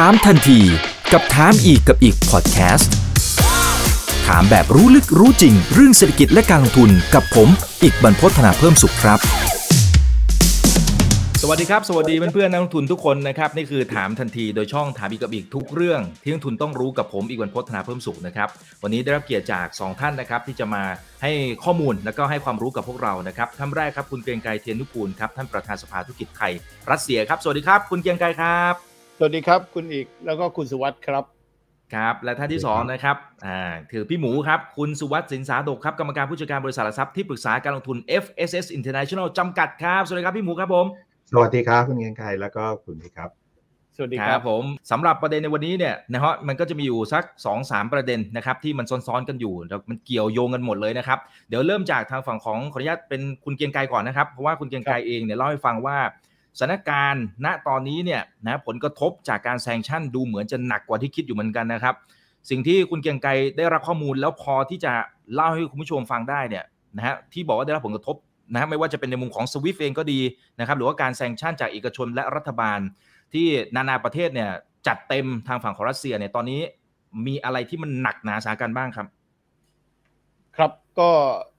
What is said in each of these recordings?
ถามทันทีกับถามอีกกับอีกพอดแคสต์ถามแบบรู้ลึกรู้จริง เรื่องเศรษฐกิจและการลงทุนกับผม อีกบรรพฒนาเพิ่มสุขครับ สวัสดีครับ สวัสดีเพื่อนๆนักลงทุนทุกคนนะครับนี่คือถามทันทีโดยช่องถามอีกกับอีกทุกเรื่องที่นักลงทุนต้องรู้กับผมอีกบรรพฒนาเพิ่มสุขนะครับวันนี้ได้รับเกียรติจาก 2 ท่านนะครับที่จะมาให้ข้อมูลและก็ให้ความรู้กับพวกเรานะครับท่านแรกครับคุณเกรียงไกรเทียนนุกูลครับท่านประธานสภาธุรกิจไทยรัสเซียครับสวัสดีครับ คุณเกรียงไกรครับ สวัสดีครับ คุณอีกแล้วก็คุณสุวัสด์ครับครับ และท่านที่สองนะครับอ่าคือพี่หมูครับ คุณสุวัสดิ์สินสาดกครับกรรมการผู้จัดการบริษัทหลักทรัพย์ที่ปรึกษาการลงทุน FSS International จำกัดครับ สวัสดีครับพี่หมูครับผม สวัสดีครับคุณเกียงไกรแล้วก็คุณพี่ครับสวัสดีครับผมสำหรับประเด็นในวันนี้เนี่ยนะฮะมันก็จะมีอยู่สัก 2 3 ประเด็นนะครับที่มันซ้อนๆกันอยู่แล้วมันเกี่ยวโยงกันหมดเลยนะครับเดี๋ยวเริ่มจากทางฝั่งของขออนุญาตเป็นคุณเกรียงไกรก่อนนะครับเพราะว่าคุณเกรียงไกรเองเนี่ยเล่าให้ฟังว่า สถานการณ์ณตอนนี้เนี่ยนะผลกระทบจากการแซงชั่นดูเหมือนจะหนักกว่าที่คิดอยู่เหมือนกันนะครับ สิ่งที่คุณเกียงไกรได้รับข้อมูลแล้วพอที่จะเล่าให้คุณผู้ชมฟังได้เนี่ยนะฮะที่บอกว่าได้รับผลกระทบนะฮะไม่ว่าจะเป็นในมุมของสวิฟเองก็ดีนะครับหรือว่าการแซงชั่นจากเอกชนและรัฐบาล ที่นานาประเทศเนี่ยจัดเต็มทางฝั่งของรัสเซียเนี่ยตอนนี้มีอะไรที่มันหนักหนาสากันบ้างครับ ครับก็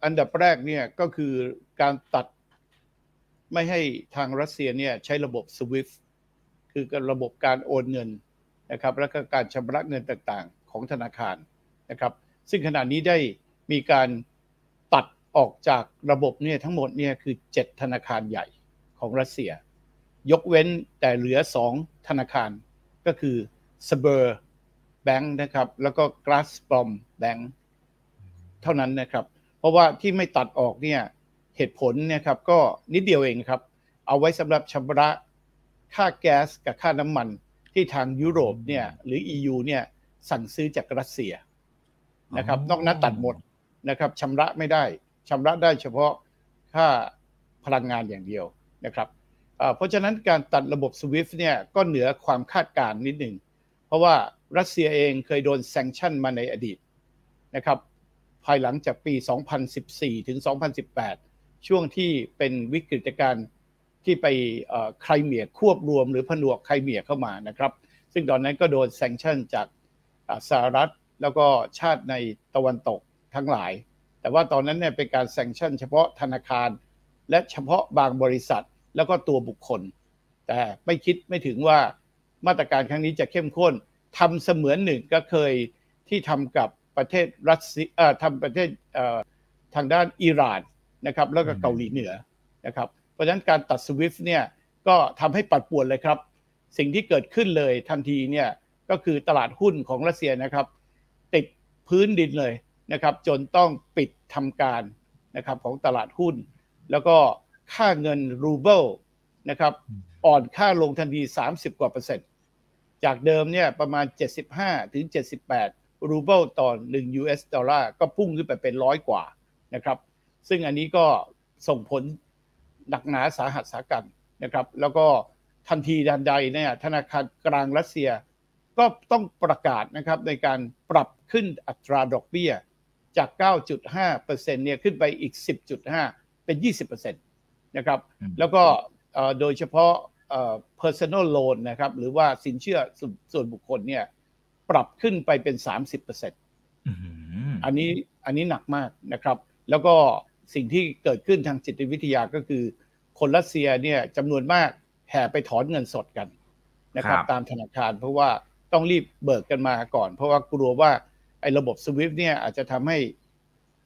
อันดับแรกเนี่ยก็คือการตัด ไม่ให้ทางรัสเซียเนี่ยใช้ระบบ SWIFT คือระบบการโอนเงินนะครับแล้วก็การชำระเงินต่างๆ ของธนาคารนะครับ ซึ่งขณะนี้ได้มีการตัดออกจากระบบเนี่ยทั้งหมดเนี่ยคือ 7 ธนาคารใหญ่ของรัสเซีย ยกเว้นแต่เหลือ 2 ธนาคารก็คือ s b e r Bank นะครับ แล้วก็ Gazprom Bank เท่านั้นนะครับ เพราะว่าที่ไม่ตัดออกเนี่ย เหตุผลเนี่ยครับก็นิดเดียวเองครับ เอาไว้สำหรับชำระค่าแก๊สกับค่าน้ำมันที่ทางยุโรปเนี่ยหรือ EU เนี่ยสั่งซื้อจากรัสเซียนะครับ นอกนั้นตัดหมดนะครับชำระไม่ได้ชำระได้เฉพาะค่าพลังงานอย่างเดียวนะครับเพราะฉะนั้นการตัดระบบ SWIFT เนี่ยก็เหนือความคาดการณ์นิดหนึ่ง เพราะว่ารัสเซียเองเคยโดน sanction มาในอดีตนะครับภายหลังจากปี 2014 ถึง 2018 ช่วงที่เป็นวิกฤตการณ์ที่ไปไครเมียควบรวมหรือผนวกไครเมียเข้ามานะครับ ซึ่งตอนนั้นก็โดน sanction จากสหรัฐแล้วก็ชาติในตะวันตกทั้งหลาย แต่ว่าตอนนั้นเนี่ยเป็นการ sanction เฉพาะธนาคาร และเฉพาะบางบริษัทแล้วก็ตัวบุคคล แต่ไม่คิดไม่ถึงว่ามาตรการครั้งนี้จะเข้มข้นทำเสมือนหนึ่งก็เคยที่ทำกับประเทศรัสเซียทำประเทศทางด้านอิหร่าน นะครับแล้วก็เกาหลีเหนือนะครับเพราะฉะนั้นการตัดสวิฟต์เนี่ยก็ทำให้ปัดป่วนเลยครับ สิ่งที่เกิดขึ้นเลยทันทีเนี่ยก็คือตลาดหุ้นของรัสเซียนะครับ ติดพื้นดินเลยนะครับ จนต้องปิดทำการนะครับของตลาดหุ้น แล้วก็ค่าเงินรูเบิลนะครับอ่อนค่าลงทันที 30 กว่าเปอร์เซ็นต์จากเดิมเนี่ยประมาณ 75 ถึง 78 รูเบิลต่อ 1 US ดอลลาร์ก็พุ่งขึ้นไปเป็นร้อยกว่านะครับ ซึ่งอันนี้ก็ส่งผลหนักหนาสาหัสสากรรจ์นะครับ แล้วก็ทันทีดันใดเนี่ยธนาคารกลางรัสเซีย ก็ต้องประกาศนะครับในการปรับขึ้นอัตราดอกเบี้ยจาก 9.5%เนี่ยขึ้นไปอีก 10.5 เป็น 20%นะครับ แล้วก็โดยเฉพาะ personal loan นะครับ หรือว่าสินเชื่อส่วนบุคคลเนี่ยปรับขึ้นไปเป็น 30%อันนี้อันนี้หนักมากนะครับ แล้วก็ สิ่งที่เกิดขึ้นทางจิตวิทยาก็คือ คนรัสเซียเนี่ยจำนวนมากแห่ไปถอนเงินสดกันนะครับ ตามธนาคาร เพราะว่าต้องรีบเบิกกันมาก่อน เพราะว่ากลัวว่าไอ้ระบบสวิฟต์เนี่ยอาจจะทำให้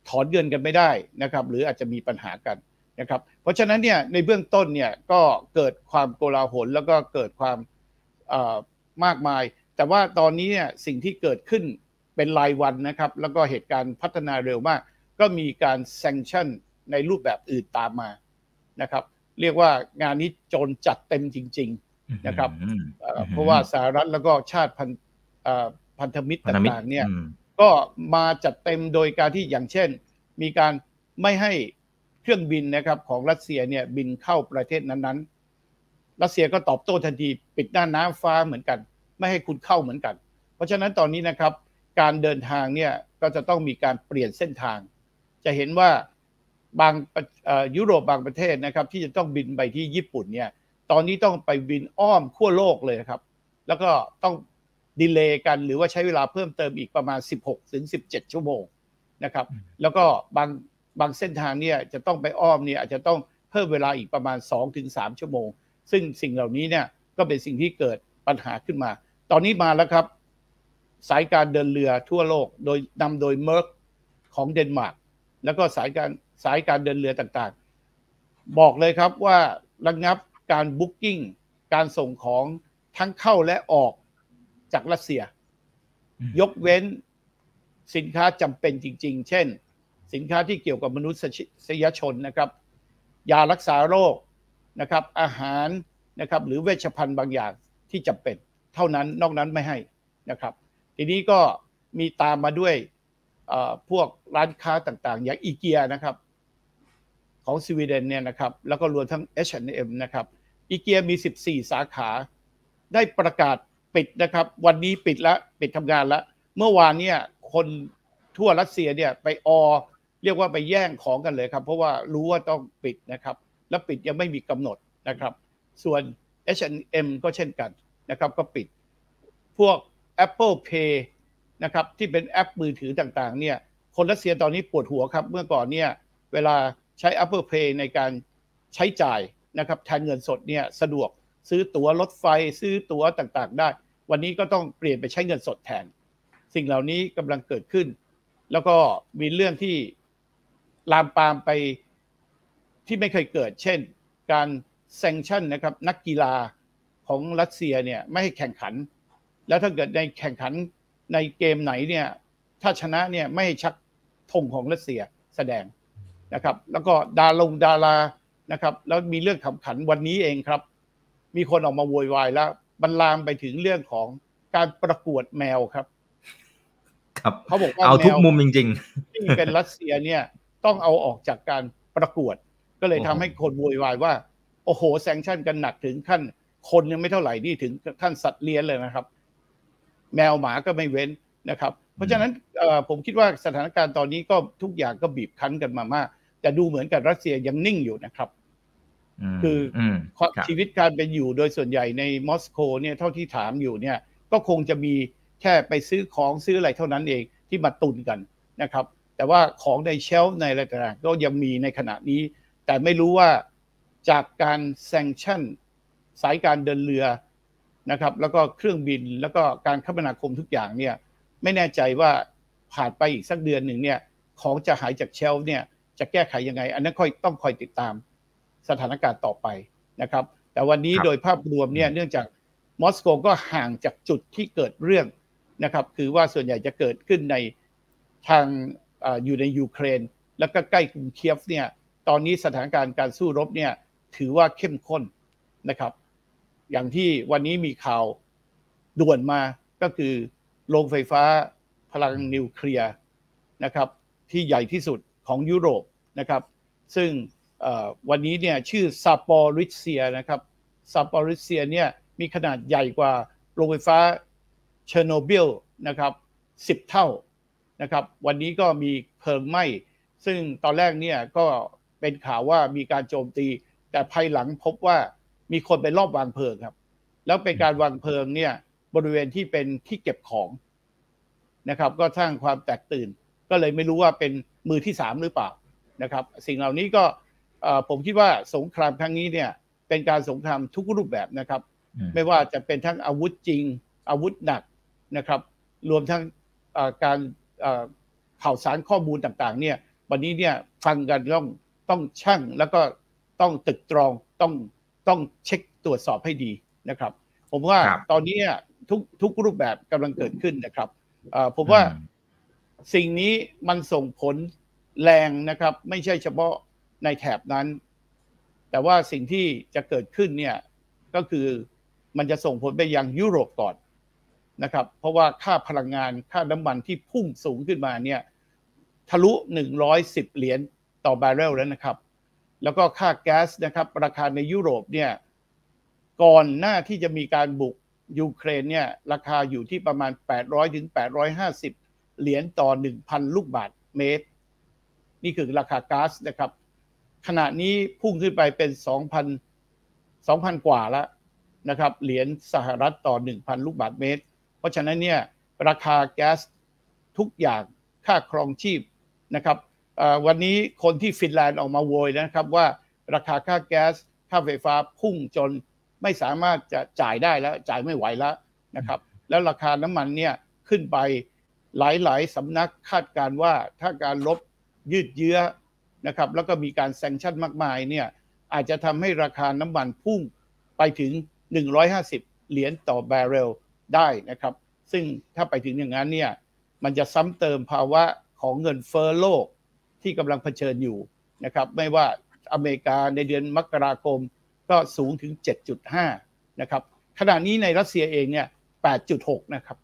ถอนเงินกันไม่ได้นะครับ หรืออาจจะมีปัญหากันนะครับ เพราะฉะนั้นเนี่ยในเบื้องต้นเนี่ยก็เกิดความโกลาหลแล้วก็เกิดความมากมาย แต่ว่าตอนนี้เนี่ยสิ่งที่เกิดขึ้นเป็นรายวันนะครับ แล้วก็เหตุการณ์พัฒนาเร็วมาก ก็มีการแซงชั่นในรูปแบบอื่นตามมานะครับ เรียกว่างานนี้โจรจัดเต็มจริง ๆนะครับเพราะว่าสหรัฐแล้วก็ชาติพันพันธมิตรต่างๆเนี่ยก็มาจัดเต็มโดยการที่อย่างเช่น มีการไม่ให้เครื่องบินนะครับของรัสเซียเนี่ยบินเข้าประเทศนั้นๆ รัสเซียก็ตอบโต้ทันทีปิดหน้าน้ำฟ้าเหมือนกัน ไม่ให้คุณเข้าเหมือนกัน เพราะฉะนั้นตอนนี้นะครับการเดินทางเนี่ยก็จะต้องมีการเปลี่ยนเส้นทาง จะเห็นว่าบางยุโรปบางประเทศนะครับ ที่จะต้องบินไปที่ญี่ปุ่นเนี่ยตอนนี้ต้องไปบินอ้อมขั้วโลกเลยครับ แล้วก็ต้องดีเลย์กันหรือว่าใช้เวลาเพิ่มเติมอีกประมาณ 16 ถึง 17 ชั่วโมงนะครับ แล้วก็บางบางเส้นทางเนี่ยจะต้องไปอ้อมเนี่ยอาจจะต้องเพิ่มเวลาอีกประมาณ 2 ถึง 3 ชั่วโมง ซึ่งสิ่งเหล่านี้เนี่ยก็เป็นสิ่งที่เกิดปัญหาขึ้นมา ตอนนี้มาแล้วครับ สายการเดินเรือทั่วโลกโดยนำโดยเมอร์กของเดนมาร์ก แล้วก็สายการสายการเดินเรือต่างๆ บอกเลยครับว่าระงับการบุ๊กิ้งการส่งของทั้งเข้าและออกจากรัสเซีย ยกเว้นสินค้าจำเป็นจริง ๆ เช่น สินค้าที่เกี่ยวกับมนุษยชนนะครับ ยารักษาโรคนะครับ อาหารนะครับหรือเวชภัณฑ์บางอย่างที่จำเป็น เท่านั้นนอกนั้นไม่ให้นะครับ ทีนี้ก็มีตามมาด้วย พวกร้านค้าต่างๆ อย่างอีเกียนะครับ ของสวีเดนเนี่ยนะครับ แล้วก็รวมทั้ง H&M นะครับอีเกียมี 14 สาขา ได้ประกาศปิดนะครับ วันนี้ปิดแล้วปิดทำงานแล้วเมื่อวานเนี่ยคนทั่วรัสเซียเนี่ยไปออ เรียกว่าไปแย่งของกันเลยครับ เพราะว่ารู้ว่าต้องปิดนะครับ และปิดยังไม่มีกำหนดนะครับ ส่วน H&M ก็เช่นกันนะครับ ก็ปิดพวก Apple Pay นะครับที่เป็นแอปมือถือต่างๆเนี่ยคนรัสเซียตอนนี้ปวดหัวครับ เมื่อก่อนเนี่ยเวลาใช้ Apple Pay ในการใช้จ่ายนะครับแทนเงินสดเนี่ยสะดวกซื้อตั๋วรถไฟซื้อตั๋วต่างๆ ได้ วันนี้ก็ต้องเปลี่ยนไปใช้เงินสดแทน สิ่งเหล่านี้กำลังเกิดขึ้น แล้วก็มีเรื่องที่ลามปามไปที่ไม่เคยเกิด เช่น การแซงชั่นนะครับนักกีฬาของรัสเซียเนี่ยไม่ให้แข่งขัน แล้วถ้าเกิดในแข่งขัน ในเกมไหนเนี่ยถ้าชนะเนี่ยไม่ให้ชักธงของรัสเซียแสดงนะครับ แล้วก็ดาลงดารานะครับ แล้วมีเรื่องขำขันวันนี้เองครับ มีคนออกมาโวยวายแล้วบรรลามไปถึงเรื่องของการประกวดแมวครับ ครับเขาบอกว่าเอาทุกมุมจริงๆที่เป็นรัสเซียเนี่ยต้องเอาออกจากการประกวด ก็เลยทำให้คนโวยวายว่า โอ้โหแซงชั่นกันหนักถึงขั้น คนยังไม่เท่าไหร่นี่ถึงขั้นสัตว์เลี้ยงเลยนะครับ แมวหมาก็ไม่เว้นนะครับ เพราะฉะนั้นผมคิดว่าสถานการณ์ตอนนี้ก็ทุกอย่างก็บีบคั้นกันมามาก แต่ดูเหมือนกับรัสเซียยังนิ่งอยู่นะครับ คือชีวิตการเป็นอยู่โดยส่วนใหญ่ในมอสโกเนี่ยเท่าที่ถามอยู่เนี่ย ก็คงจะมีแค่ไปซื้อของซื้ออะไรเท่านั้นเองที่มาตุนกันนะครับ แต่ว่าของในเชลในอะไรต่างๆก็ยังมีในขณะนี้ แต่ไม่รู้ว่าจากการแซงชั่น สายการเดินเรือ นะครับ แล้วก็เครื่องบินแล้วก็การคมนาคมทุกอย่างเนี่ยไม่แน่ใจว่าผ่านไปอีกสักเดือนหนึ่งเนี่ยของจะหายจากเชลเนี่ยจะแก้ไขยังไง อันนั้นค่อยต้องคอยติดตามสถานการณ์ต่อไปนะครับ แต่วันนี้โดยภาพรวมเนี่ยเนื่องจากมอสโกก็ห่างจากจุดที่เกิดเรื่องนะครับ คือว่าส่วนใหญ่จะเกิดขึ้นในทางออยู่ในยูเครน แล้วก็ใกล้กรุงเคียฟเนี่ยตอนนี้สถานการณ์การสู้รบเนี่ยถือว่าเข้มข้นนะครับ อย่างที่วันนี้มีข่าวด่วนมาก็คือโรงไฟฟ้าพลังนิวเคลียร์นะครับที่ใหญ่ที่สุดของยุโรปนะครับ ซึ่งวันนี้เนี่ยชื่อซาปอริเซียนะครับซาปอริเซียเนี่ยมีขนาดใหญ่กว่าโรงไฟฟ้าเชอร์โนบิลนะครับ10เท่านะครับ วันนี้ก็มีเพลิงไหม้ ซึ่งตอนแรกเนี่ยก็เป็นข่าวว่ามีการโจมตี แต่ภายหลังพบว่า มีคนไปรอบวางเพลิงครับ แล้วเป็นการวางเพลิงเนี่ย บริเวณที่เป็นที่เก็บของนะครับ ก็สร้างความแตกตื่น ก็เลยไม่รู้ว่าเป็นมือที่สามหรือเปล่านะครับ สิ่งเหล่านี้ก็ผมคิดว่าสงครามครั้งนี้เนี่ย เป็นการสงครามทุกรูปแบบนะครับ ไม่ว่าจะเป็นทั้งอาวุธจริง อาวุธหนักนะครับ รวมทั้งการข่าวสารข้อมูลต่างๆ เนี่ย วันนี้เนี่ยฟังกันต้องต้องช่างแล้วก็ต้องตึกตรองต้อง ต้องเช็คตรวจสอบให้ดีนะครับ ผมว่าตอนนี้ทุกทุกรูปแบบกำลังเกิดขึ้นนะครับผมว่าสิ่งนี้มันส่งผลแรงนะครับ ไม่ใช่เฉพาะในแถบนั้น แต่ว่าสิ่งที่จะเกิดขึ้นเนี่ยก็คือมันจะส่งผลไปยังยุโรปก่อนนะครับ เพราะว่าค่าพลังงานค่าน้ำมันที่พุ่งสูงขึ้นมาเนี่ยทะลุ 110 เหรียญต่อบาร์เรลแล้วนะครับ แล้วก็ค่าแก๊สนะครับ ราคาในยุโรปเนี่ยก่อนหน้าที่จะมีการบุกยูเครนเนี่ยราคาอยู่ที่ประมาณ 800ถึง850 เหรียญต่อ 1,000 ลูกบาทเมตร นี่คือราคาก๊าซนะครับ ขณะนี้พุ่งขึ้นไปเป็น 2,000 2,000 กว่าแล้วนะครับ เหรียญสหรัฐต่อ 1,000 ลูกบาทเมตร เพราะฉะนั้นเนี่ยราคาแก๊สทุกอย่างค่าครองชีพนะครับ วันนี้คนที่ฟินแลนด์ออกมาโวยนะครับว่าราคาค่าแก๊สค่าไฟฟ้าพุ่งจนไม่สามารถจะจ่ายได้แล้วจ่ายไม่ไหวแล้วนะครับ แล้วราคาน้ำมันเนี่ยขึ้นไปหลายๆสำนักคาดการว่าถ้าการลบยืดเยื้อนะครับ แล้วก็มีการแซงชั่นมากมายเนี่ยอาจจะทำให้ราคาน้ำมันพุ่งไปถึง 150 เหรียญต่อแบเรลได้นะครับ ซึ่งถ้าไปถึงอย่างนั้นเนี่ยมันจะซ้ำเติมภาวะของเงินเฟ้อโลก ที่กำลังเผชิญอยู่นะครับไม่ว่าอเมริกาในเดือนมกราคมก็สูงถึง 7.5 นะครับขณะนี้ในรัสเซียเองเนี่ย 8.6 นะครับ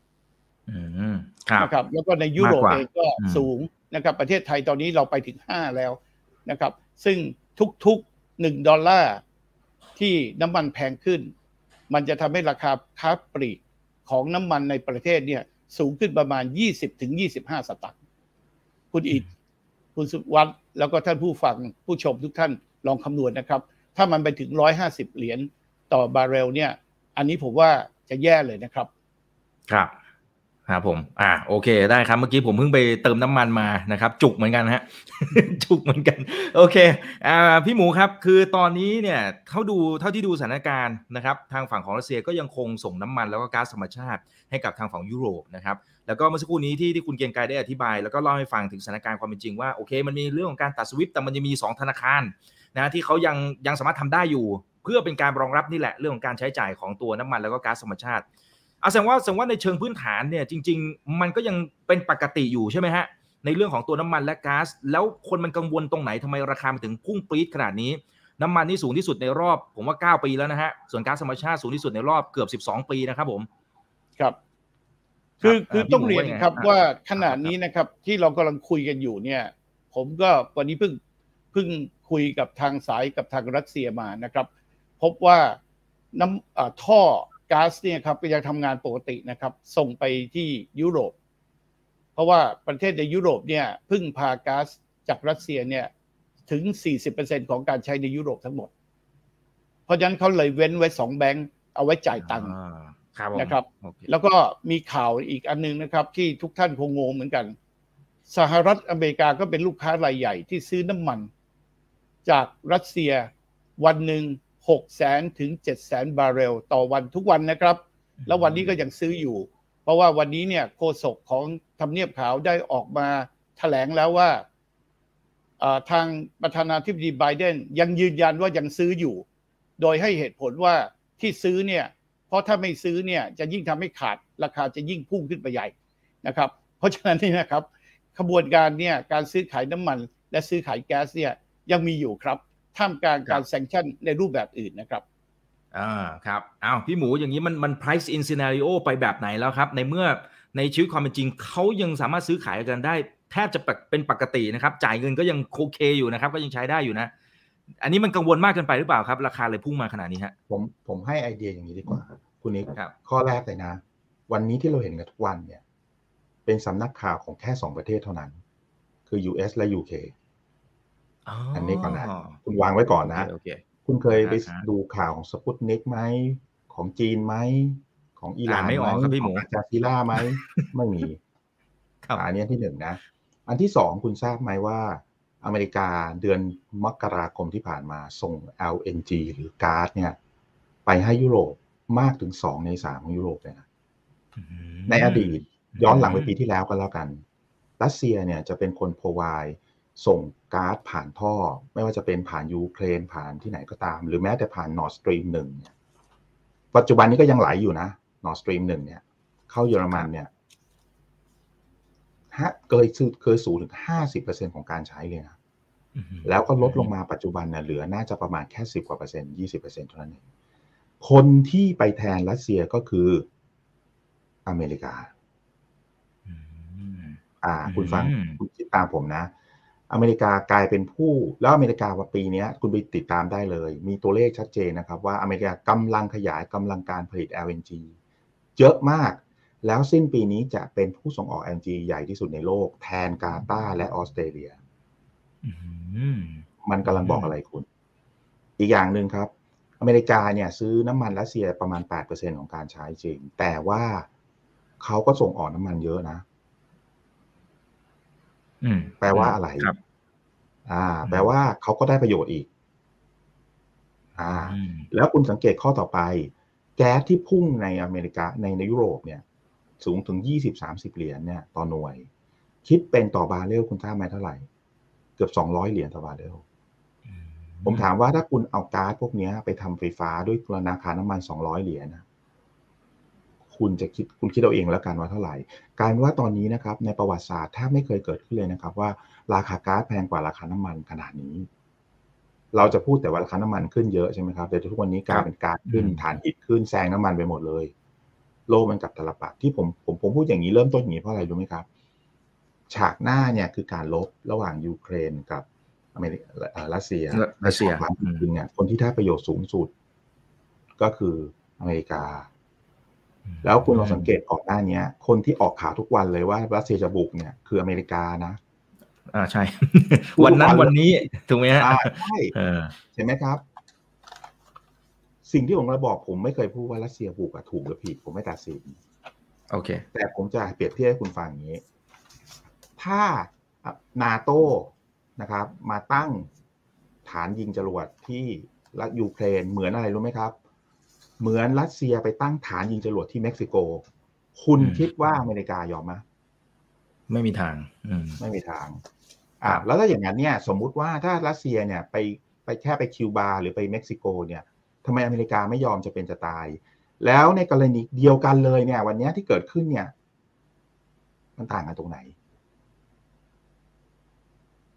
นะครับแล้วก็ในยุโรปเองก็สูงนะครับ ประเทศไทยตอนนี้เราไปถึง 5 แล้วนะครับ ซึ่งทุกๆ 1 ดอลลาร์ที่น้ำมันแพงขึ้น มันจะทำให้ราคาค้าปลีกของน้ำมันในประเทศเนี่ย สูงขึ้นประมาณ 20-25 สตางค์คุณอิด คุณสุวัตแล้วก็ท่านผู้ฟังผู้ชมทุกท่านลองคำนวณนะครับ ถ้ามันไปถึง 150 เหรียญต่อบาร์เรลเนี่ย อันนี้ผมว่าจะแย่เลยนะครับ ครับครับผม อ่า โอเค ได้ครับ เมื่อกี้ผมเพิ่งไปเติมน้ำมันมานะครับ จุกเหมือนกันฮะ จุกเหมือนกัน โอเค อ่า พี่หมูครับ คือตอนนี้เนี่ยเท่าดู เท่าที่ดูสถานการณ์นะครับ ทางฝั่งของรัสเซียก็ยังคงส่งน้ำมันแล้วก็ก๊าซธรรมชาติให้กับทางฝั่งยุโรปนะครับ แล้วก็เมื่อสักครู่นี้ที่ที่คุณเกียงไกรได้อธิบาย แล้วก็เล่าให้ฟังถึงสถานการณ์ความเป็นจริงว่าโอเค มันมีเรื่องของการตัดสวิปแต่มันยังมี 2 ธนาคารนะที่เขายังยังสามารถทำได้อยู่ เพื่อเป็นการรองรับนี่แหละเรื่องของการใช้จ่ายของตัวน้ำมันแล้วก็ก๊าซธรรมชาติเอาแสดงว่าแสดงว่าในเชิงพื้นฐานเนี่ยจริง ๆ มันก็ยังเป็นปกติอยู่ใช่ไหมฮะในเรื่องของตัวน้ำมันและก๊าซแล้วคนมันกังวลตรงไหนทำไมราคามันถึงพุ่งปรี๊ดขนาดนี้ น้ำมันนี่สูงที่สุดในรอบ ผมว่า 9 ปีแล้วนะฮะส่วนก๊าซธรรมชาติสูงที่สุดในรอบเกือบ 12 ปีนะครับผม ครับ คือคือต้องเรียนครับว่าขนาดนี้นะครับ ที่เรากำลังคุยกันอยู่เนี่ย ผมก็วันนี้เพิ่งเพิ่งคุยกับทางสายกับทางรัสเซียมานะครับ พบว่าน้ำท่อก๊าซเนี่ยครับก็ยังทำงานปกตินะครับ ส่งไปที่ยุโรป เพราะว่าประเทศในยุโรปเนี่ยพึ่งพาก๊าซจากรัสเซียเนี่ยถึง 40%ของการใช้ในยุโรปทั้งหมด เพราะฉะนั้นเขาเลยเว้นไว้สองแบงก์เอาไว้จ่ายตังค์ นะครับ แล้วก็มีข่าวอีกอันนึงนะครับ ที่ทุกท่านคงงงเหมือนกัน สหรัฐอเมริกาก็เป็นลูกค้ารายใหญ่ที่ซื้อน้ำมัน จากรัสเซียวันหนึ่ง6แสนถึง7แสนบาร์เรลต่อวันทุกวันนะครับ แล้ววันนี้ก็ยังซื้ออยู่ เพราะว่าวันนี้เนี่ยโฆษกของทำเนียบขาวได้ออกมาแถลงแล้วว่าทางประธานาธิบดีไบเดนยังยืนยันว่ายังซื้ออยู่ โดยให้เหตุผลว่าที่ซื้อเนี่ย เพราะถ้าไม่ซื้อเนี่ยจะยิ่งทำให้ขาดราคาจะยิ่งพุ่งขึ้นไปใหญ่นะครับ เพราะฉะนั้นนี่นะครับขบวนการเนี่ยการซื้อขายน้ำมัน และซื้อขายแก๊สเนี่ยยังมีอยู่ครับท่ามกลางการแซงชั่นในรูปแบบอื่นนะครับอ่าครับอ้าวพี่หมูอย่างนี้มันมัน price in scenario ไปแบบไหนแล้วครับ ในเมื่อในชีวิตความเป็นจริงเขายังสามารถซื้อขายกันได้ แทบจะเป็นปกตินะครับ จ่ายเงินก็ยังโอเคอยู่นะครับ ก็ยังใช้ได้อยู่นะ อันนี้มันกังวลมากเกินไปหรือเปล่าครับ ราคาเลยพุ่งมาขนาดนี้ฮะผมผมให้ไอเดียอย่างนี้ดีกว่าคุณนิกครับข้อแรกเลยนะ วันนี้ที่เราเห็นกันทุกวันเนี่ย เป็นสำนักข่าวของแค่สองประเทศเท่านั้น คือ US และ UK อันนี้ก่อนนะคุณวางไว้ก่อนนะคุณเคยไปดูข่าวของสปุตนิกไหมของจีนไหมของอิหร่านไหมของอาจาซิล่าไหมไม่มีอันนี้ที่หนึ่งนะ อันที่สองคุณทราบไหมว่า อเมริกาเดือนมกราคมที่ผ่านมาส่ง LNG หรือก๊าซเนี่ย ไปให้ยุโรปมากถึงสองในสามของยุโรปเลยนะในอดีตย้อนหลังไปปีที่แล้วก็แล้วกัน รัสเซียเนี่ยจะเป็นคน supply ส่งก๊าซผ่านท่อ ไม่ว่าจะเป็นผ่านยูเครนผ่านที่ไหนก็ตาม หรือแม้แต่ผ่าน Nord Stream หนึ่งเนี่ยปัจจุบันนี้ก็ยังไหลอยู่นะ Nord Stream หนึ่งเนี่ย เข้าเยอรมันเนี่ยฮะเคยเคยสูงถึงห้าสิบเปอร์เซ็นของการใช้เลยนะ แล้วก็ลดลงมาปัจจุบันเนี่ยเหลือน่าจะประมาณแค่สิบกว่าเปอร์เซ็นต์ยี่สิบเปอร์เซ็นต์เท่านั้นเองคนที่ไปแทนรัสเซียก็คืออเมริกา อ่า คุณฟังคุณคิดตามผมนะ อเมริกากลายเป็นผู้ แล้วอเมริกาว่าปีนี้คุณไปติดตามได้เลย มีตัวเลขชัดเจนนะครับ ว่าอเมริกากำลังขยายกำลังการผลิต LNG เยอะมาก แล้วสิ้นปีนี้จะเป็นผู้ส่งออก LNG ใหญ่ที่สุดในโลก แทนกาตาและออสเตรเลีย มันกำลังบอกอะไรคุณ อีกอย่างหนึ่งครับ อเมริกาเนี่ย ซื้อน้ำมันรัสเซียประมาณแปดเปอร์เซ็นของการใช้จริง แต่ว่าเขาก็ส่งออกน้ำมันเยอะนะแปลว่าอะไรครับ อ่า แปลว่าเขาก็ได้ประโยชน์อีก อ่า แล้วคุณสังเกตข้อต่อไป แก๊สที่พุ่งในอเมริกาในในยุโรปเนี่ย สูงถึงยี่สิบสามสิบเหรียญเนี่ย ต่อหน่วย คิดเป็นต่อบาร์เรลคุณทราบไหมเท่าไหร่ เกือบสองร้อยเหรียญต่อบาร์เรลผมถามว่าถ้าคุณเอาก๊าซพวกนี้ไปทำไฟฟ้าด้วยราคาน้ำมันสองร้อยเหรียญนะคุณจะคิดคุณคิดเอาเองแล้วกันว่าเท่าไหร่กลายเป็นว่าตอนนี้นะครับในประวัติศาสตร์แทบไม่เคยเกิดขึ้นเลยนะครับ ว่าราคาก๊าซแพงกว่าราคาน้ำมันขนาดนี้ เราจะพูดแต่ว่าราคาน้ำมันขึ้นเยอะใช่ไหมครับแต่ทุกวันนี้กลายเป็นก๊าซขึ้นฐานหินขึ้นแซงน้ำมันไปหมดเลย โลกมันกับตลปัดที่ผมผมผมพูดอย่างนี้เริ่มต้นอย่างนี้เพราะอะไรรู้ไหมครับ ฉากหน้าเนี่ยคือการลบระหว่างยูเครนกับอเมริรัสเซียรัสเซียจริงเนี่ยคนที่ได้ประโยชน์สูงสุด ก็คืออเมริกา แล้วคุณลองสังเกตก่อนหน้านี้คนที่ออกข่าวทุกวันเลยว่ารัสเซียจะบุกเนี่ยคืออเมริกานะอ่าใช่ วันนั้นวันนี้ถูกไหมฮะใช่เห็นไหมครับ สิ่งที่ผมมาบอกผมไม่เคยพูดว่ารัสเซียบุกอะถูกหรือผิดผมไม่ตัดสินโอเค แต่ผมจะเปรียบเทียบให้คุณฟังอย่างนี้ ถ้านาโต้นะครับมาตั้งฐานยิงจรวดที่รัฐยูเครนเหมือนอะไรรู้ไหมครับ เหมือนรัสเซียไปตั้งฐานยิงจรวดที่เม็กซิโก คุณคิดว่าอเมริกายอมไหมไม่มีทางไม่มีทางอ่าแล้วถ้าอย่างนั้นเนี่ย สมมุติว่าถ้ารัสเซียเนี่ยไปไปแค่ไปคิวบาหรือไปเม็กซิโกเนี่ยทำไมอเมริกาไม่ยอมจะเป็นจะตาย แล้วในกรณีเดียวกันเลยเนี่ย วันนี้ที่เกิดขึ้นเนี่ย มันต่างกันตรงไหน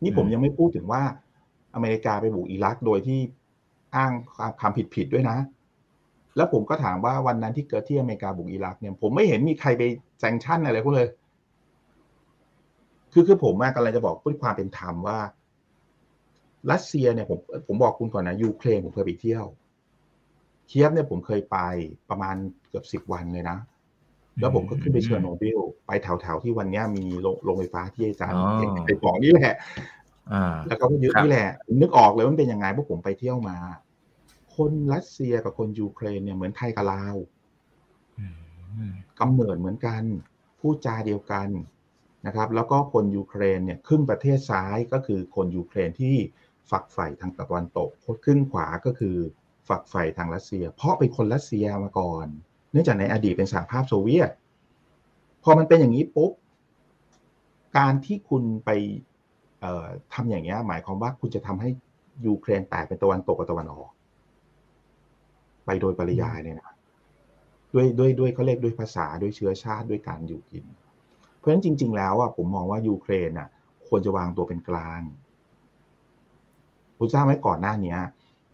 นี่ผมยังไม่พูดถึงว่า อเมริกาไปบุกอิรักโดยที่อ้างความผิดผิดด้วยนะ แล้วผมก็ถามว่าวันนั้นที่เกิดที่อเมริกาบุกอิรักเนี่ย ผมไม่เห็นมีใครไปแซงชั่นอะไรพวกเลย คือคือผมกำลังจะบอกพูดความเป็นธรรมว่ารัสเซียเนี่ยผมผมบอกคุณก่อนนะยูเครนผมเคยไปเที่ยวเคียบเนี่ยผมเคยไปประมาณเกือบสิบวันเลยนะ แล้วผมก็ขึ้นไปเชิญโนบิลไปแถวๆที่วันนี้มีโรงไฟฟ้าที่อาจารย์ไปบอกนี่แหละแล้วก็ยึดนี่แหละ นึกออกเลยว่ามันเป็นยังไงพวกผมไปเที่ยวมา คนรัสเซียกับคนยูเครนเนี่ยเหมือนไทยกับลาวกำเนิดเหมือนกัน พูดจาเดียวกันนะครับ แล้วก็คนยูเครนเนี่ยครึ่งประเทศซ้ายก็คือคนยูเครนที่ฝักใฝ่ทางตะวันตกครึ่งขวาก็คือฝักใฝ่ทางรัสเซีย เพราะเป็นคนรัสเซียมาก่อน เนื่องจากในอดีตเป็นสหภาพโซเวียต พอมันเป็นอย่างนี้ปุ๊บ การที่คุณไปทำอย่างเงี้ยหมายความว่าคุณจะทำให้ยูเครนแตกเป็นตะวันตกกับตะวันออก ไปโดยปริยายเนี่ยนะด้วยด้วยด้วยเขาเรียกด้วยภาษาด้วยเชื้อชาติด้วยการอยู่กิน เพราะฉะนั้นจริง ๆ แล้วอะผมมองว่ายูเครนอะควรจะวางตัวเป็นกลางคุณทราบไหมก่อนหน้านี้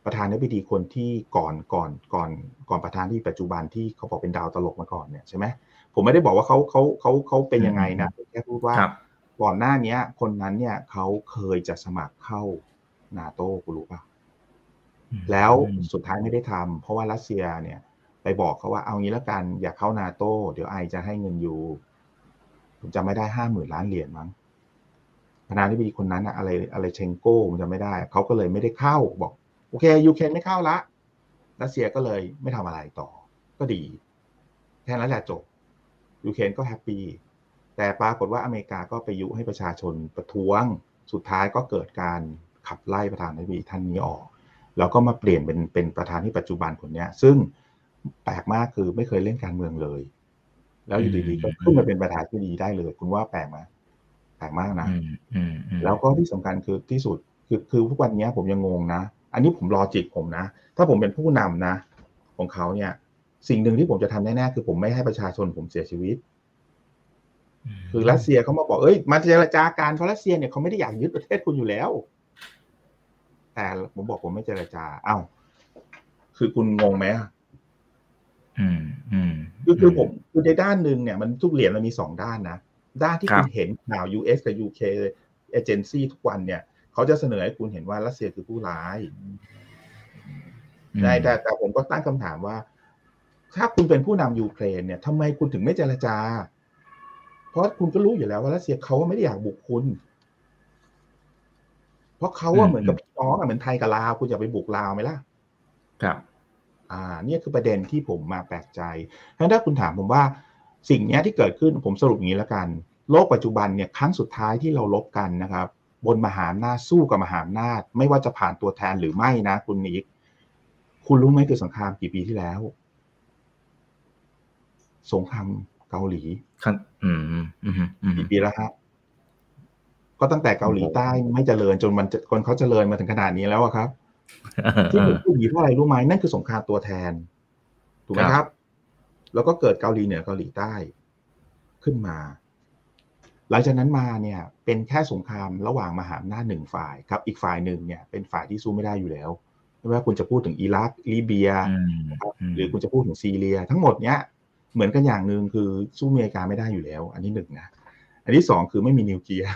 ประธานาธิบดีคนที่ก่อนก่อนก่อนก่อนประธานที่ปัจจุบันที่เขาบอกเป็นดาวตลกมาก่อนเนี่ยใช่ไหมผมไม่ได้บอกว่าเขาเขาเขาเขาเป็นยังไงนะแค่พูดว่าก่อนหน้านี้คนนั้นเนี่ยเขาเคยจะสมัครเข้านาโต้กูรู้ป่ะแล้วสุดท้ายไม่ได้ทำเพราะว่ารัสเซียเนี่ย ไปบอกเขาว่าเอางี้แล้วกันอย่าเข้านาโต้เดี๋ยวไอจะให้เงินอยู่ผมจำไม่ได้ห้าหมื่นล้านเหรียญมั้งประธานาธิบดีคนนั้นอะอะไรอะไรเชงโก้ผมจำไม่ได้เขาก็เลยไม่ได้เข้าบอก โอเคยูเครนไม่เข้าละรัสเซียก็เลยไม่ทำอะไรต่อ ก็ดี แค่นั้นแหละจบยูเครนก็ happy แต่ปรากฏว่าอเมริกาก็ไปยุให้ประชาชนประท้วง สุดท้ายก็เกิดการขับไล่ประธานาธิบดีท่านนี้ออก แล้วก็มาเปลี่ยนเป็นเป็นประธานที่ปัจจุบันคนนี้ซึ่งแปลกมากคือไม่เคยเล่นการเมืองเลย แล้วอยู่ดีๆก็ขึ้นมาเป็นประธานที่ดีได้เลย คุณว่าแปลกไหมแปลกมากนะแล้วก็ที่สำคัญคือที่สุดคือคือทุกวันนี้ผมยังงงนะ อันนี้ผมรอจิตผมนะ ถ้าผมเป็นผู้นำนะ ของเขาเนี่ย สิ่งหนึ่งที่ผมจะทำแน่ๆคือผมไม่ให้ประชาชนผมเสียชีวิต คือรัสเซียเขามาบอกเอ้ยมาเจรจาการเพราะรัสเซียเนี่ยเขาไม่ได้อยากยึดประเทศคุณอยู่แล้ว แต่ผมบอกผมไม่เจรจา เอ้า คือคุณงงไหมอืมอืมคือคือผมคือในด้านหนึ่งเนี่ยมันทุกเหรียญมันมีสองด้านนะด้านที่คุณเห็นข่าว US กับ UK เอเจนซี่ทุกวันเนี่ย เขาจะเสนอให้คุณเห็นว่ารัสเซียคือผู้ร้ายแต่แต่แต่ผมก็ตั้งคำถามว่า ถ้าคุณเป็นผู้นำยูเครนเนี่ยทำไมคุณถึงไม่เจรจา เพราะคุณก็รู้อยู่แล้วว่ารัสเซียเขาไม่ได้อยากบุกคุณ เพราะเขาว่าเหมือนกับพี่น้องเหมือนไทยกับลาวคุณอยากไปบุกลาวไหมล่ะ ครับ อ่า เนี่ยคือประเด็นที่ผมมาแปลกใจถ้าคุณถามผมว่า สิ่งนี้ที่เกิดขึ้นผมสรุปอย่างนี้แล้วกัน โลกปัจจุบันเนี่ยครั้งสุดท้ายที่เราลบกันนะครับ บนมหาอำนาจสู้กับมหาอำนาจ ไม่ว่าจะผ่านตัวแทนหรือไม่นะคุณนิกคุณรู้ไหมคือสงครามกี่ปีที่แล้ว สงครามเกาหลีครับอืมอืมกี่ปีแล้วฮะก็ตั้งแต่เกาหลีใต้ไม่เจริญจนมันคนเขาเจริญมาถึงขนาดนี้แล้วครับที่ผมพูดอย่างเพราะอะไรรู้ไหมนั่นคือสงครามตัวแทนถูกไหมครับ แล้วก็เกิดเกาหลีเหนือเกาหลีใต้ขึ้นมา หลังจากนั้นมาเนี่ยเป็นแค่สงครามระหว่างมหาอำนาจหนึ่งฝ่ายครับ อีกฝ่ายหนึ่งเนี่ยเป็นฝ่ายที่สู้ไม่ได้อยู่แล้วไม่ว่าคุณจะพูดถึงอิรักลิเบียหรือคุณจะพูดถึงซีเรีย ทั้งหมดเนี้ยเหมือนกันอย่างหนึ่งคือสู้อเมริกาไม่ได้อยู่แล้ว อันนี้หนึ่งนะอันที่สองคือไม่มีนิวเคลียร์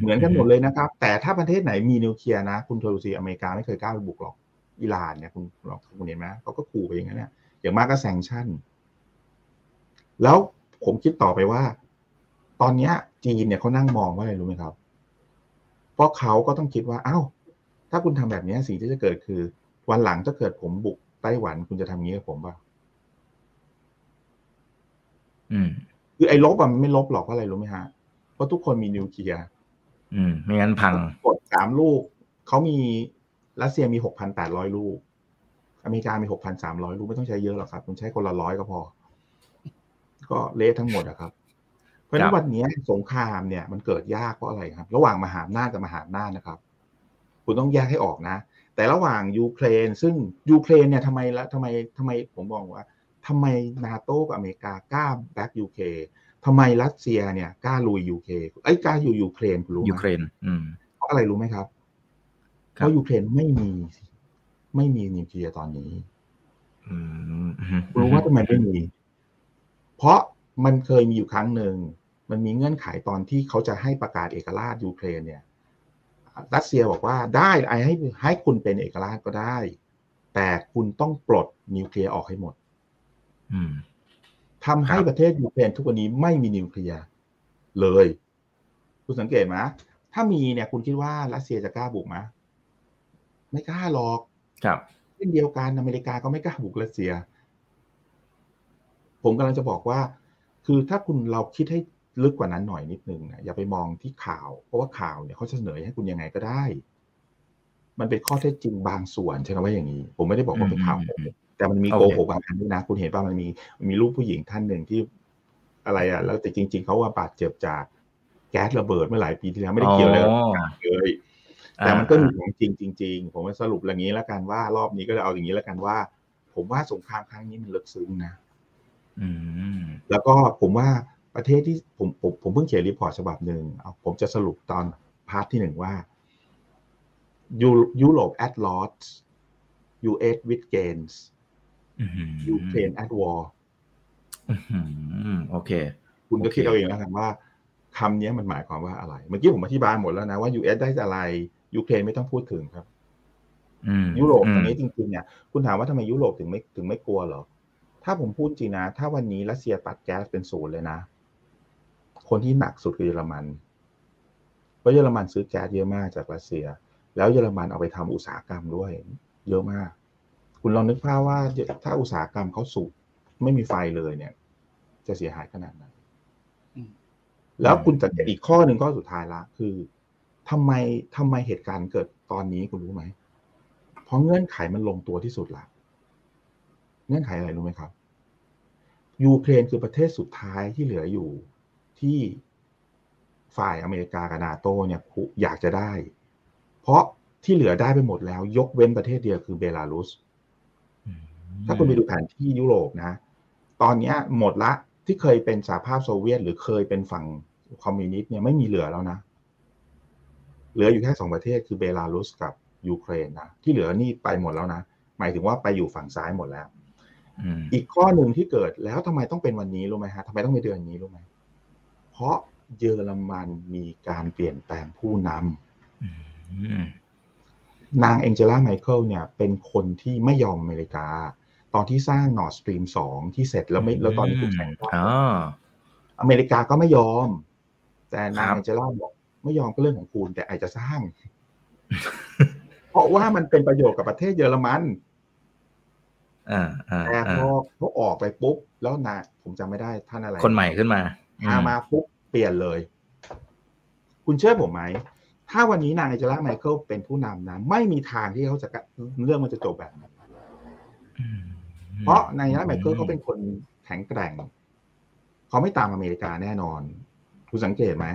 เหมือนกันหมดเลยนะครับ แต่ถ้าประเทศไหนมีนิวเคลียร์นะ คุณโทรซีอเมริกาไม่เคยกล้าไปบุกหรอกอิหร่านเนี่ยคุณลองคุณเห็นไหมเขาก็ขู่ไปอย่างนั้นเนี่ยอย่างมากก็แซงชั่น แล้วผมคิดต่อไปว่า ตอนเนี้ยจีนเนี่ยเขานั่งมองว่าอะไรรู้ไหมครับ เพราะเขาก็ต้องคิดว่าเอ้าถ้าคุณทำแบบนี้สิ่งที่จะเกิดคือ วันหลังถ้าเกิดผมบุกไต้หวันคุณจะทำงี้กับผมป่ะอืมคือไอ้ลบอะมันไม่ลบหรอกเพราะอะไรรู้ไหมฮะ เพราะทุกคนมีนิวเคลียร์อืม ไม่งั้นพังกดสามลูก เขามีรัสเซียมีหกพันแปดร้อยลูก อเมริกามีหกพันสามร้อยลูกไม่ต้องใช้เยอะหรอกครับ คุณใช้คนละร้อยก็พอ ก็เละทั้งหมดอะครับเพ ราะฉะนั้นวันนี้สงครามเนี่ยมันเกิดยากเพราะอะไรครับ ระหว่างมหาอำนาจกับมหาอำนาจนะครับ คุณต้องแยกให้ออกนะ แต่ระหว่างยูเครน ซึ่งยูเครนเนี่ยทำไมละทำไมทำไมผมบอกว่าทำไมนาโต้กับอเมริกากล้า back ยูเครนทำไมรัสเซียเนี่ยกล้าลุยยูเครนไอ้กล้าอยู่ยูเครนรู้ไหมยูเครนอืมเพราะอะไรรู้ไหมครับเพราะยูเครนไม่มีไม่มีนิวเคลียร์ตอนนี้รู้ว่าทำไมไม่มี เพราะมันเคยมีอยู่ครั้งหนึ่ง มันมีเงื่อนไขตอนที่เขาจะให้ประกาศเอกราชยูเครนเนี่ยรัสเซียบอกว่าได้ไอให้ให้คุณเป็นเอกราชก็ได้ แต่คุณต้องปลดนิวเคลียร์ออกให้หมดอืมทำให้ประเทศยูเครนทุกวันนี้ไม่มีนิวเคลียร์เลย คุณสังเกตไหมถ้ามีเนี่ยคุณคิดว่ารัสเซียจะกล้าบุกไหมไม่กล้าหรอก ครับเช่นเดียวกันอเมริกาก็ไม่กล้าบุกรัสเซีย ผมกำลังจะบอกว่า คือถ้าคุณเราคิดให้ ลึกกว่านั้นหน่อยนิดนึงนะอย่าไปมองที่ข่าว เพราะว่าข่าวเนี่ยเขาเสนอให้คุณยังไงก็ได้ มันเป็นข้อเท็จจริงบางส่วนใช่ไหมว่าอย่างนี้ ผมไม่ได้บอกว่าเป็นข่าวแต่มันมีโกหกบางอันด้วยนะ คุณเห็นป่ะมันมีมีรูปผู้หญิงท่านหนึ่งที่อะไรอะ แล้วแต่จริง ๆเขาว่าบาดเจ็บจากแก๊สระเบิดเมื่อหลายปีที่แล้วไม่ได้เกี่ยวอะไรเลยแต่มันก็มีของจริงจริงๆผมสรุปอย่างนี้แล้วกันว่ารอบนี้ก็จะเอาอย่างนี้แล้วกันว่า ผมว่าสงครามครั้งนี้มันลึกซึ้งนะแล้วก็ผมว่า ประเทศที่ผมผมผมเพิ่งเขียน report ฉบับหนึ่งเอาผมจะสรุปตอน part ที่หนึ่งว่ายุโรป at loss US with gains ยูเครนแอดวอร์โอเค คุณก็คิดเอาเองแล้วกันว่าคำนี้มันหมายความว่าอะไร เมื่อกี้ผมอธิบายหมดแล้วนะว่า US ได้อะไรยูเครนไม่ต้องพูดถึงครับยุโรปตอนนี้จริงๆเนี่ย คุณถามว่าทำไมยุโรปถึงไม่ถึงไม่กลัวหรอ ถ้าผมพูดจริงนะ ถ้าวันนี้รัสเซียตัดแก๊สเป็นศูนย์เลยนะ คนที่หนักสุดคือเยอรมันเพราะเยอรมันซื้อแก๊สเยอะมากจากรัสเซีย แล้วเยอรมันเอาไปทำอุตสาหกรรมด้วย เยอะมาก คุณลองนึกภาพว่าถ้าอุตสาหกรรมเขาสูบไม่มีไฟเลยเนี่ย จะเสียหายขนาดไหนแล้วคุณจัดอีกข้อหนึ่งข้อสุดท้ายละคือทำไมทำไมเหตุการณ์เกิดตอนนี้คุณรู้ไหมเพราะเงื่อนไขมันลงตัวที่สุดละเงื่อนไขอะไรรู้ไหมครับยูเครนคือประเทศสุดท้ายที่เหลืออยู่ ที่ฝ่ายอเมริกากับนาโตเนี่ยอยากจะได้ เพราะที่เหลือได้ไปหมดแล้ว ยกเว้นประเทศเดียวคือเบลารุสถ้าคุณไปดูแผนที่ยุโรปนะ ตอนนี้หมดละที่เคยเป็นสหภาพโซเวียต หรือเคยเป็นฝั่งคอมมิวนิสต์เนี่ยไม่มีเหลือแล้วนะ เหลืออยู่แค่สองประเทศคือเบลารุสกับยูเครนนะที่เหลือนี่ไปหมดแล้วนะ หมายถึงว่าไปอยู่ฝั่งซ้ายหมดแล้วอีกข้อหนึ่งที่เกิดแล้วทำไมต้องเป็นวันนี้รู้ไหมฮะทำไมต้องเป็นเดือนนี้รู้ไหมเพ ราะเยอรมันมีการเปลี่ยนแปลงผู้นำนางแองเจล่าแมร์เคิลเนี่ย เป็นคนที่ไม่ยอมอเมริกา ตอนที่สร้าง Nord Stream สองที่เสร็จแล้วไม่แล้วตอนนี้ถูก sanctionอเมริกาก็ไม่ยอม แต่นางเองเจล่าบอกไม่ยอมก็เรื่องของคุณแต่อาจจะสร้าง เพราะว่ามันเป็นประโยชน์กับประเทศเยอรมันแต่พอเขาออกไปปุ๊บ แล้วนะผมจำไม่ได้ท่านอะไร คนใหม่ขึ้นมามามาปุ๊บ เปลี่ยนเลย คุณเชื่อผมไหม ถ้าวันนี้นางเอเจล่าไมเคิลเป็นผู้นำนะ ไม่มีทางที่เขาจะเรื่องมันจะจบแบบนั้นเพราะนายแองเจลา แมร์เคิลเขาเป็นคนแข็งแกร่ง เขาไม่ตามอเมริกาแน่นอน คุณสังเกตไหม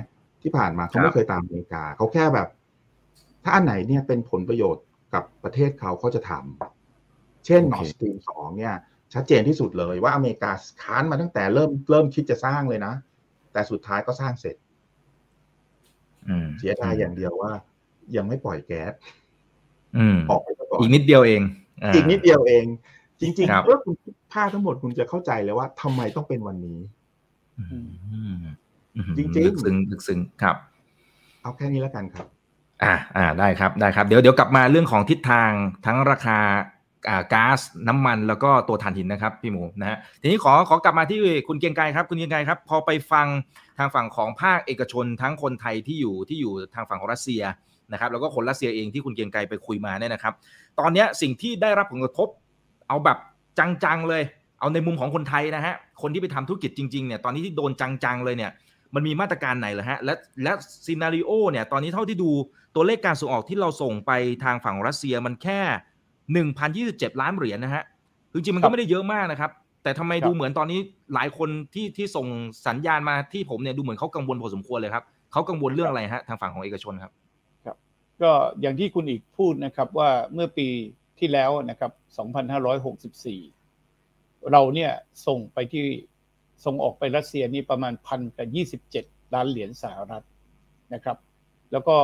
ที่ผ่านมาเขาไม่เคยตามอเมริกา เขาแค่แบบ ถ้าอันไหนเนี่ยเป็นผลประโยชน์กับประเทศเขาเขาจะทำเช่น Nord Stream สองเนี่ยชัดเจนที่สุดเลยว่าอเมริกาค้านมาตั้งแต่เริ่มเริ่มคิดจะสร้างเลยนะ แต่สุดท้ายก็สร้างเสร็จเสียดายอย่างเดียวว่า ยังไม่ปล่อยแก๊สออกไปก่อนอีกนิดเดียวเองอีกนิดเดียวเอง จริงๆเมื่อคุณภาพทั้งหมดคุณจะเข้าใจเลยว่าทำไมต้องเป็นวันนี้จริงๆลึกซึ้งลึกซึ้งครับ เอาแค่นี้แล้วกันครับ อ่าอ่าได้ครับได้ครับ เดี๋ยวเดี๋ยวกลับมาเรื่องของทิศทางทั้งราคา ก๊าซน้ำมันแล้วก็ตัวถ่านหินนะครับพี่หมูนะฮะทีนี้ขอขอกลับมาที่คุณเกียงไกรครับคุณเกียงไกรครับ พอไปฟังทางฝั่งของภาคเอกชนทั้งคนไทยที่อยู่ที่อยู่ทางฝั่งของรัสเซียนะครับแล้วก็คนรัสเซียเองที่คุณเกียงไกรไปคุยมาเนี่ยนะครับ ตอนนี้สิ่งที่ได้รับผลกระทบเอาแบบจังๆเลย เอาในมุมของคนไทยนะฮะคนที่ไปทำธุรกิจจริงๆเนี่ยตอนนี้ที่โดนจังๆเลยเนี่ยมันมีมาตรการไหนเหรอฮะและและซีนารีโอเนี่ยตอนนี้เท่าที่ดูตัวเลขการส่งออกที่เราส่งไปทางฝั่งรัสเซียมันแค่ 1,027 ล้านเหรียญนะฮะจริงๆมันก็ไม่ได้เยอะมากนะครับ แต่ทำไมดูเหมือนตอนนี้หลายคนที่ที่ส่งสัญญาณมาที่ผมเนี่ยดูเหมือนเขากังวลพอสมควรเลยครับเขากังวลเรื่องอะไรฮะทางฝั่งของเอกชนครับครับ ก็อย่างที่คุณอีกพูดนะครับว่าเมื่อปีที่แล้วนะครับ 2564 เราเนี่ยส่งไปที่ส่งออกไปรัสเซียนี่ประมาณพันกับยี่สิบเจ็ดล้านเหรียญสหรัฐนะครับ แล้วก็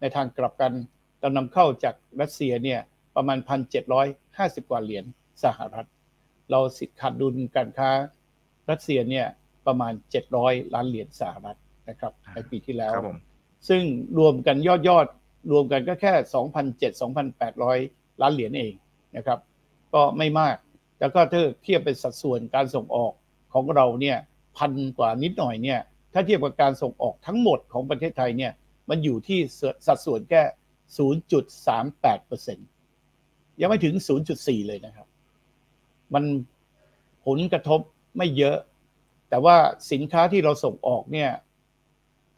ในทางกลับกันเรานำเข้าจากรัสเซียเนี่ย ประมาณพันเจ็ดร้อยห้าสิบกว่าเหรียญสหรัฐ เราสิทธิ์ขาดดุลการค้ารัสเซียเนี่ยประมาณเจ็ดร้อยล้านเหรียญสหรัฐนะครับในปีที่แล้ว ซึ่งรวมกันยอดยอดรวมกันก็แค่สองพันเจ็ดสองพันแปดร้อยล้านเหรียญเองนะครับ ก็ไม่มาก แล้วก็ถ้าเทียบเป็นสัดส่วนการส่งออกของเราเนี่ยพันกว่านิดหน่อยเนี่ยถ้าเทียบกับการส่งออกทั้งหมดของประเทศไทยเนี่ยมันอยู่ที่สัดส่วนแค่ 0.38% ยังไม่ถึง 0.4 เลยนะครับ มันผลกระทบไม่เยอะ แต่ว่าสินค้าที่เราส่งออกเนี่ย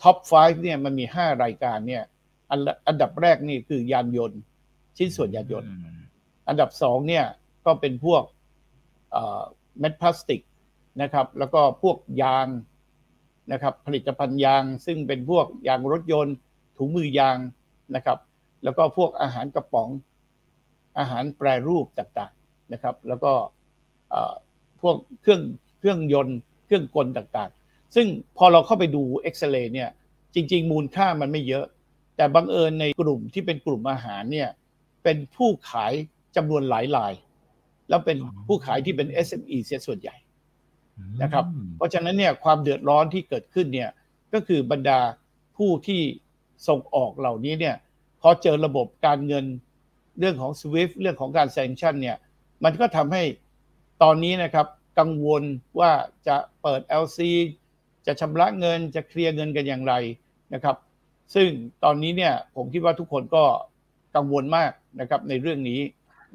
ท็อป 5 เนี่ยมันมี 5 รายการเนี่ย อันดับแรกนี่คือยานยนต์ ชิ้นส่วนยานยนต์ อันดับสองเนี่ยก็เป็นพวกเม็ดพลาสติกนะครับ แล้วก็พวกยางนะครับ ผลิตภัณฑ์ยาง ซึ่งเป็นพวกยางรถยนต์ ถุงมือยางนะครับ แล้วก็พวกอาหารกระป๋อง อาหารแปรรูปต่างๆนะครับ แล้วก็พวกเครื่องเครื่องยนต์ เครื่องกลต่างๆ ซึ่งพอเราเข้าไปดูเอ็กซเรย์เนี่ยจริง ๆ มูลค่ามันไม่เยอะ แต่บังเอิญในกลุ่มที่เป็นกลุ่มอาหารเนี่ยเป็นผู้ขายจำนวนหลายราย แล้วเป็นผู้ขายที่เป็น SME เสียส่วนใหญ่นะครับ เพราะฉะนั้นเนี่ยความเดือดร้อนที่เกิดขึ้นเนี่ยก็คือบรรดาผู้ที่ส่งออกเหล่านี้เนี่ยพอเจอระบบการเงิน เรื่องของ SWIFT เรื่องของการแซงชันเนี่ยมันก็ทำให้ตอนนี้นะครับกังวลว่าจะเปิด LC จะชำระเงินจะเคลียร์เงินกันอย่างไรนะครับ ซึ่งตอนนี้เนี่ยผมคิดว่าทุกคนก็กังวลมากนะครับในเรื่องนี้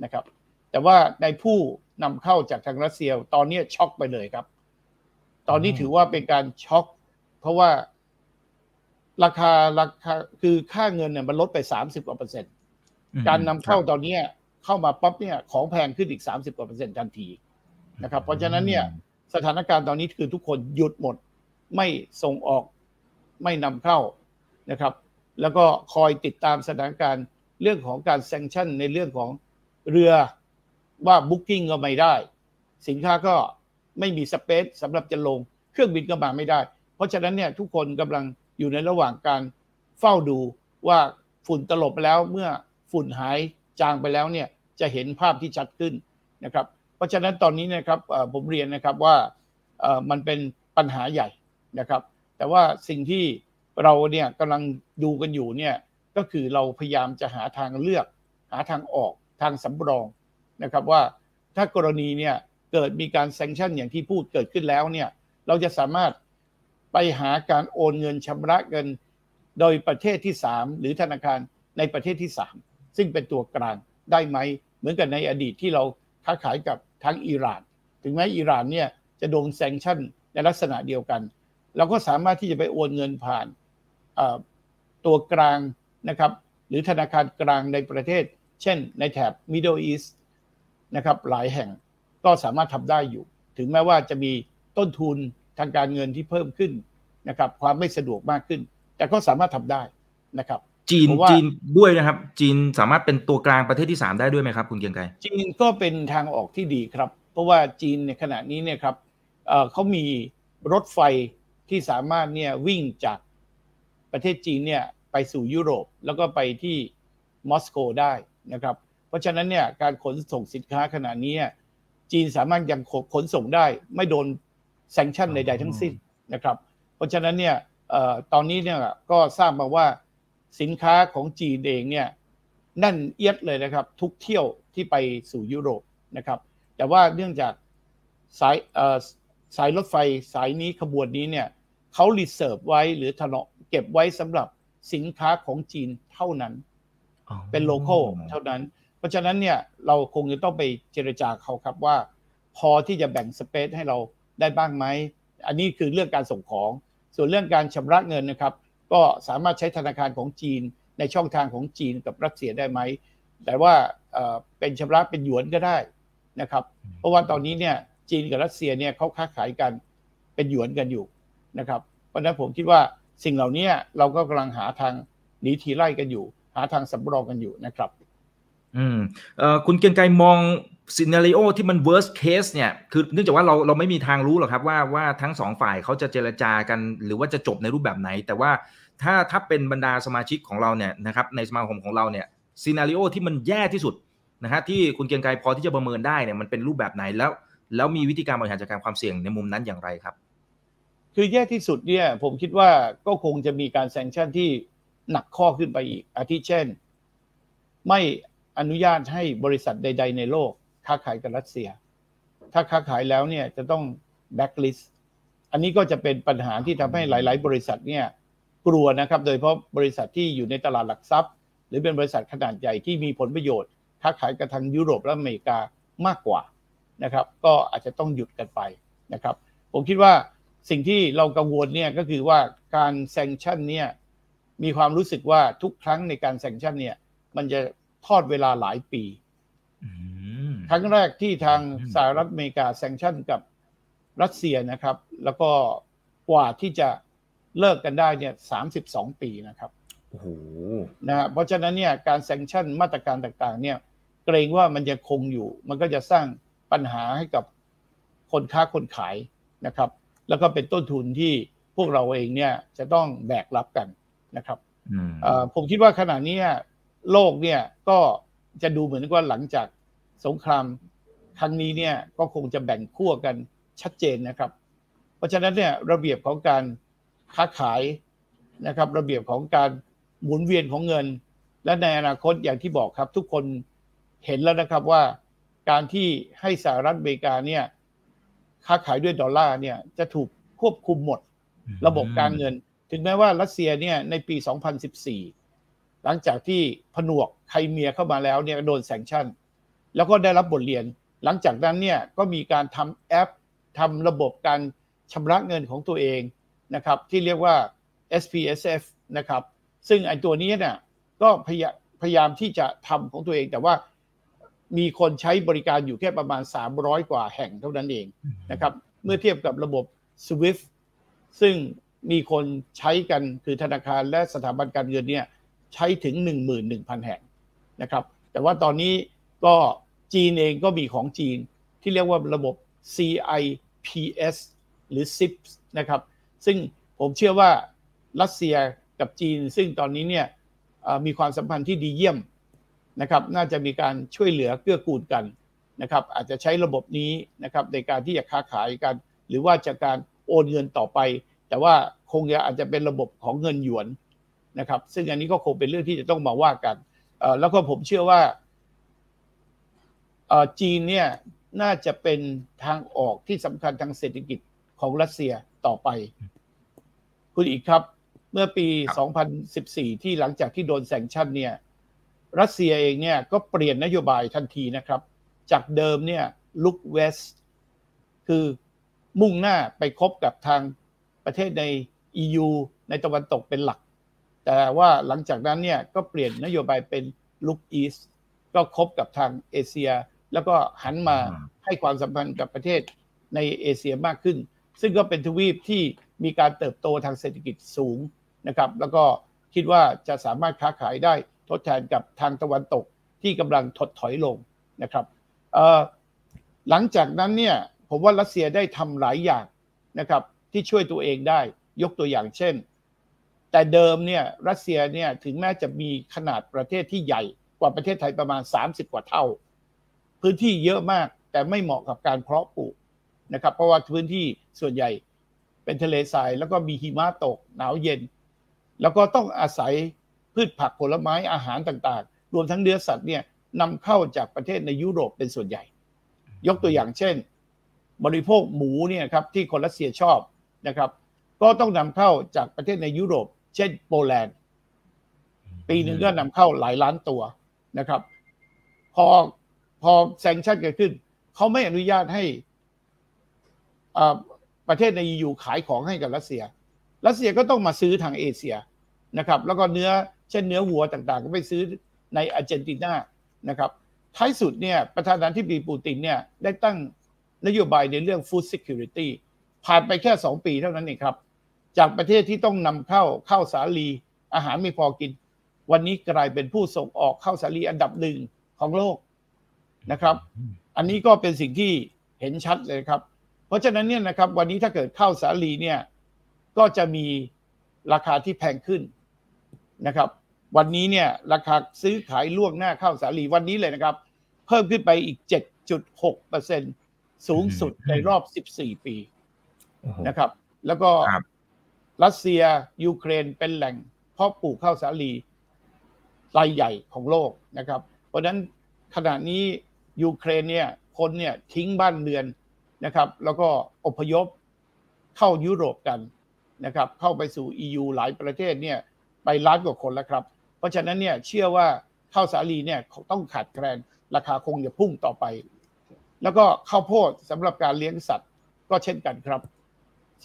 นะครับ แต่ว่าในผู้นำเข้าจากทางรัสเซียตอนนี้ช็อกไปเลยครับ ตอนนี้ถือว่าเป็นการช็อก เพราะว่าราคาราคาคือค่าเงินเนี่ยมันลดไปสามสิบกว่าเปอร์เซ็นต์ การนำเข้าตอนนี้เข้ามาปั๊บเนี่ยของแพงขึ้นอีกสามสิบกว่าเปอร์เซ็นต์ทันทีนะครับเพราะฉะนั้นเนี่ยสถานการณ์ตอนนี้คือทุกคนหยุดหมด ไม่ส่งออกไม่นำเข้านะครับ แล้วก็คอยติดตามสถานการณ์เรื่องของการแซงชั่นในเรื่องของเรือว่าบุ๊กิ้งก็ไม่ได้ สินค้าก็ไม่มีสเปซสำหรับจะลง เครื่องบินก็มาไม่ได้ เพราะฉะนั้นเนี่ยทุกคนกำลังอยู่ในระหว่างการเฝ้าดูว่าฝุ่นตลบไปแล้วเมื่อ ฝุ่นหายจางไปแล้วเนี่ยจะเห็นภาพที่ชัดขึ้นนะครับ เพราะฉะนั้นตอนนี้นะครับผมเรียนนะครับว่ามันเป็นปัญหาใหญ่นะครับ แต่ว่าสิ่งที่เราเนี่ยกำลังดูกันอยู่เนี่ยก็คือเราพยายามจะหาทางเลือก หาทางออกทางสำรองนะครับว่าถ้ากรณีเนี่ยเกิดมีการแซงชั่นอย่างที่พูดเกิดขึ้นแล้วเนี่ยเราจะสามารถไปหาการโอนเงินชำระเงิน โดยประเทศที่ 3 หรือธนาคารในประเทศที่ 3 ซึ่งเป็นตัวกลางได้ไหม เหมือนกับในอดีตที่เราค้าขายกับทั้งอิหร่าน ถึงแม้อิหร่านเนี่ยจะโดนแซงชั่นในลักษณะเดียวกัน เราก็สามารถที่จะไปโอนเงินผ่านตัวกลางนะครับหรือธนาคารกลางในประเทศ เช่นในแถบ Middle East นะครับหลายแห่งก็สามารถทำได้อยู่ ถึงแม้ว่าจะมีต้นทุนทางการเงินที่เพิ่มขึ้นนะครับความไม่สะดวกมากขึ้น แต่ก็สามารถทำได้นะครับ จีนจีนด้วยนะครับ จีนสามารถเป็นตัวกลางประเทศที่ 3 ได้ด้วยไหมครับ คุณเกียงไกรจีนก็เป็นทางออกที่ดีครับ เพราะว่าจีนในขณะนี้เนี่ยครับเขามีรถไฟที่สามารถเนี่ยวิ่งจากประเทศจีนเนี่ยไปสู่ยุโรปแล้วก็ไปที่มอสโกได้นะครับ เพราะฉะนั้นเนี่ยการขนส่งสินค้าขณะนี้จีนสามารถยังขนส่งได้ไม่โดนแซงชั่นใดๆทั้งสิ้นนะครับ เพราะฉะนั้นเนี่ยตอนนี้เนี่ยก็ทราบมาว่า สินค้าของจีนเองเนี่ยนั่นเอียดเลยนะครับ ทุกเที่ยวที่ไปสู่ยุโรปนะครับ แต่ว่าเนื่องจากสายสายรถไฟสายนี้ขบวนนี้เนี่ยเขา reserve ไว้หรือถนอมเก็บไว้สำหรับสินค้าของจีนเท่านั้น เป็น local เท่านั้น เพราะฉะนั้นเนี่ยเราคงจะต้องไปเจรจาเขาครับว่า พอที่จะแบ่ง space ให้เราได้บ้างไหม อันนี้คือเรื่องการส่งของ ส่วนเรื่องการชำระเงินนะครับ ก็สามารถใช้ธนาคารของจีนในช่องทางของจีนกับรัสเซียได้ไหม แต่ว่าเป็นชำระเป็นหยวนก็ได้นะครับ เพราะว่าตอนนี้เนี่ยจีนกับรัสเซียเนี่ยเขาค้าขายกันเป็นหยวนกันอยู่นะครับ เพราะฉะนั้นผมคิดว่าสิ่งเหล่านี้เราก็กำลังหาทางหนีทีไล่กันอยู่ หาทางสำรองกันอยู่นะครับ อืมเอ่อคุณเกียงไกรมอง ซีนารีโอที่มัน worst case เนี่ยคือเนื่องจากว่าเราเราไม่มีทางรู้หรอกครับว่าว่าทั้งสองฝ่ายเขาจะเจรจากัน หรือว่าจะจบในรูปแบบไหน แต่ว่าถ้าถ้าเป็นบรรดาสมาชิกของเราเนี่ยนะครับในสมาคมของเราเนี่ยซีนารีโอที่มันแย่ที่สุดนะฮะที่คุณเกียงไกรพอที่จะประเมินได้เนี่ยมันเป็นรูปแบบไหนแล้ว แล้วมีวิธีการบริหารจัดการความเสี่ยงในมุมนั้นอย่างไรครับ คือแย่ที่สุดเนี่ยผมคิดว่าก็คงจะมีการแซงชั่นที่หนักข้อขึ้นไปอีกอาทิเช่น ไม่อนุญาตให้บริษัทใด ๆ ในโลก ค้าขายกับรัสเซีย ถ้าค้าขายแล้วเนี่ยจะต้องแบ็กลิสต์อันนี้ก็จะเป็นปัญหาที่ทำให้หลาย ๆ บริษัทเนี่ยกลัวนะครับ โดยเพราะบริษัทที่อยู่ในตลาดหลักทรัพย์ หรือเป็นบริษัทขนาดใหญ่ที่มีผลประโยชน์ ค้าขายกับทางยุโรปและอเมริกามากกว่านะครับ ก็อาจจะต้องหยุดกันไปนะครับ ผมคิดว่าสิ่งที่เรากังวลเนี่ยก็คือว่าการ sanction เนี่ยมีความรู้สึกว่าทุกครั้งในการ sanction เนี่ยมันจะทอดเวลาหลายปี ครั้งแรกที่ทางสหรัฐอเมริกาแซงชั่นกับรัสเซียนะครับ แล้วก็กว่าที่จะเลิกกันได้เนี่ยสามสิบสองปีนะครับโอ้โหนะเพราะฉะนั้นเนี่ยการแซงชั่นมาตรการต่างๆ เนี่ยเกรงว่ามันจะคงอยู่ มันก็จะสร้างปัญหาให้กับคนค้าคนขายนะครับ แล้วก็เป็นต้นทุนที่พวกเราเองเนี่ยจะต้องแบกรับกันนะครับผมคิดว่าขณะนี้โลกเนี่ยก็จะดูเหมือนว่าหลังจาก สงครามครั้งนี้เนี่ยก็คงจะแบ่งขั้วกันชัดเจนนะครับ เพราะฉะนั้นเนี่ยระเบียบของการค้าขายนะครับ ระเบียบของการหมุนเวียนของเงิน และในอนาคตอย่างที่บอกครับ ทุกคนเห็นแล้วนะครับว่าการที่ให้สหรัฐอเมริกาเนี่ยค้าขายด้วยดอลลาร์เนี่ยจะถูกควบคุมหมดระบบการเงิน ถึงแม้ว่ารัสเซียเนี่ยในปี 2014 หลังจากที่ผนวกไครเมียเข้ามาแล้วเนี่ยโดนแซงชั่น แล้วก็ได้รับบทเรียน หลังจากนั้นเนี่ยก็มีการทำแอปทำระบบการชำระเงินของตัวเองนะครับที่เรียกว่า SPSF นะครับซึ่งไอ้ตัวนี้เนี่ยก็พยพยายามที่จะทำของตัวเองแต่ว่ามีคนใช้บริการอยู่แค่ประมาณ 300 กว่าแห่งเท่านั้นเองนะครับเมื่อเทียบกับระบบ SWIFT ซึ่งมีคนใช้กันคือธนาคารและสถาบันการเงินเนี่ยใช้ถึง 11,000 แห่งนะครับ แต่ว่าตอนนี้ก็ จีนเองก็มีของจีนที่เรียกว่าระบบ CIPS หรือ CIPS นะครับ ซึ่งผมเชื่อว่ารัสเซียกับจีน ซึ่งตอนนี้เนี่ยมีความสัมพันธ์ที่ดีเยี่ยมนะครับน่าจะมีการช่วยเหลือเกื้อกูลกันนะครับอาจจะใช้ระบบนี้นะครับในการที่จะค้าขายกัน หรือว่าจะการโอนเงินต่อไป แต่ว่าคงจะอาจจะเป็นระบบของเงินหยวนนะครับซึ่งอันนี้ก็คงเป็นเรื่องที่จะต้องมาว่ากันแล้วก็ผมเชื่อว่า จีนเนี่ยน่าจะเป็นทางออกที่สำคัญทางเศรษฐกิจของรัสเซียต่อไป คุณอีกครับ เมื่อปี 2014 ที่หลังจากที่โดนแซงชั่นเนี่ย รัสเซียเองเนี่ยก็เปลี่ยนนโยบายทันทีนะครับ จากเดิมเนี่ยลุกเวสคือมุ่งหน้าไปคบกับทางประเทศใน EU ในตะวันตกเป็นหลัก แต่ว่าหลังจากนั้นเนี่ยก็เปลี่ยนนโยบายเป็นลุกอีสก็คบกับทางเอเชีย แล้วก็หันมาให้ความสัมพันธ์กับประเทศในเอเชียมากขึ้น ซึ่งก็เป็นทวีปที่มีการเติบโตทางเศรษฐกิจสูงนะครับ แล้วก็คิดว่าจะสามารถค้าขายได้ทดแทนกับทางตะวันตกที่กำลังถดถอยลงนะครับหลังจากนั้นเนี่ยผมว่ารัสเซียได้ทำหลายอย่างนะครับที่ช่วยตัวเองได้ยกตัวอย่างเช่น แต่เดิมเนี่ยรัสเซียเนี่ยถึงแม้จะมีขนาดประเทศที่ใหญ่กว่าประเทศไทยประมาณ 30 กว่าเท่า พื้นที่เยอะมาก แต่ไม่เหมาะกับการเพาะปลูกนะครับ เพราะว่าพื้นที่ส่วนใหญ่เป็นทะเลทราย แล้วก็มีหิมะตกหนาวเย็น แล้วก็ต้องอาศัยพืชผักผลไม้อาหารต่างๆ รวมทั้งเนื้อสัตว์เนี่ยนำเข้าจากประเทศในยุโรปเป็นส่วนใหญ่ ยกตัวอย่างเช่น บริโภคหมูเนี่ยครับที่คนรัสเซียชอบนะครับ ก็ต้องนำเข้าจากประเทศในยุโรป เช่นโปแลนด์ ปีหนึ่งก็นำเข้าหลายล้านตัวนะครับ พอ พอแซงชั่นเกิดขึ้น เขาไม่อนุญาตให้ประเทศในยูขายของให้กับรัสเซีย รัสเซียก็ต้องมาซื้อทางเอเชียนะครับ แล้วก็เนื้อเช่นเนื้อวัวต่างๆ ก็ไปซื้อในอาร์เจนตินานะครับ ท้ายสุดเนี่ยประธานาธิบดีปูตินเนี่ยได้ตั้งนโยบายในเรื่อง food security ผ่านไปแค่สองปีเท่านั้นเองครับ จากประเทศที่ต้องนำเข้าข้าวสาลีอาหารไม่พอกิน วันนี้กลายเป็นผู้ส่งออกข้าวสาลีอันดับหนึ่งของโลก นะครับ อันนี้ก็เป็นสิ่งที่เห็นชัดเลยครับ เพราะฉะนั้นเนี่ยนะครับ วันนี้ถ้าเกิดข้าวสาลีเนี่ย ก็จะมีราคาที่แพงขึ้นนะครับ วันนี้เนี่ย ราคาซื้อขายล่วงหน้าข้าวสาลีวันนี้เลยนะครับ เพิ่มขึ้นไปอีก 7.6%สูงสุดในรอบ 14 ปีนะครับ แล้วก็รัสเซียยูเครนเป็นแหล่งเพาะปลูกข้าวสาลีรายใหญ่ของโลกนะครับ เพราะฉะนั้นขณะนี้ ยูเครนเนี่ยคนเนี่ยทิ้งบ้านเรือนนะครับ แล้วก็อพยพเข้ายุโรปกันนะครับ เข้าไปสู่ EU หลายประเทศเนี่ยไปล้านกว่าคนแล้วครับ เพราะฉะนั้นเนี่ยเชื่อว่าข้าวสาลีเนี่ยต้องขาดแคลนราคาคงจะพุ่งต่อไป แล้วก็ข้าวโพดสำหรับการเลี้ยงสัตว์ก็เช่นกันครับ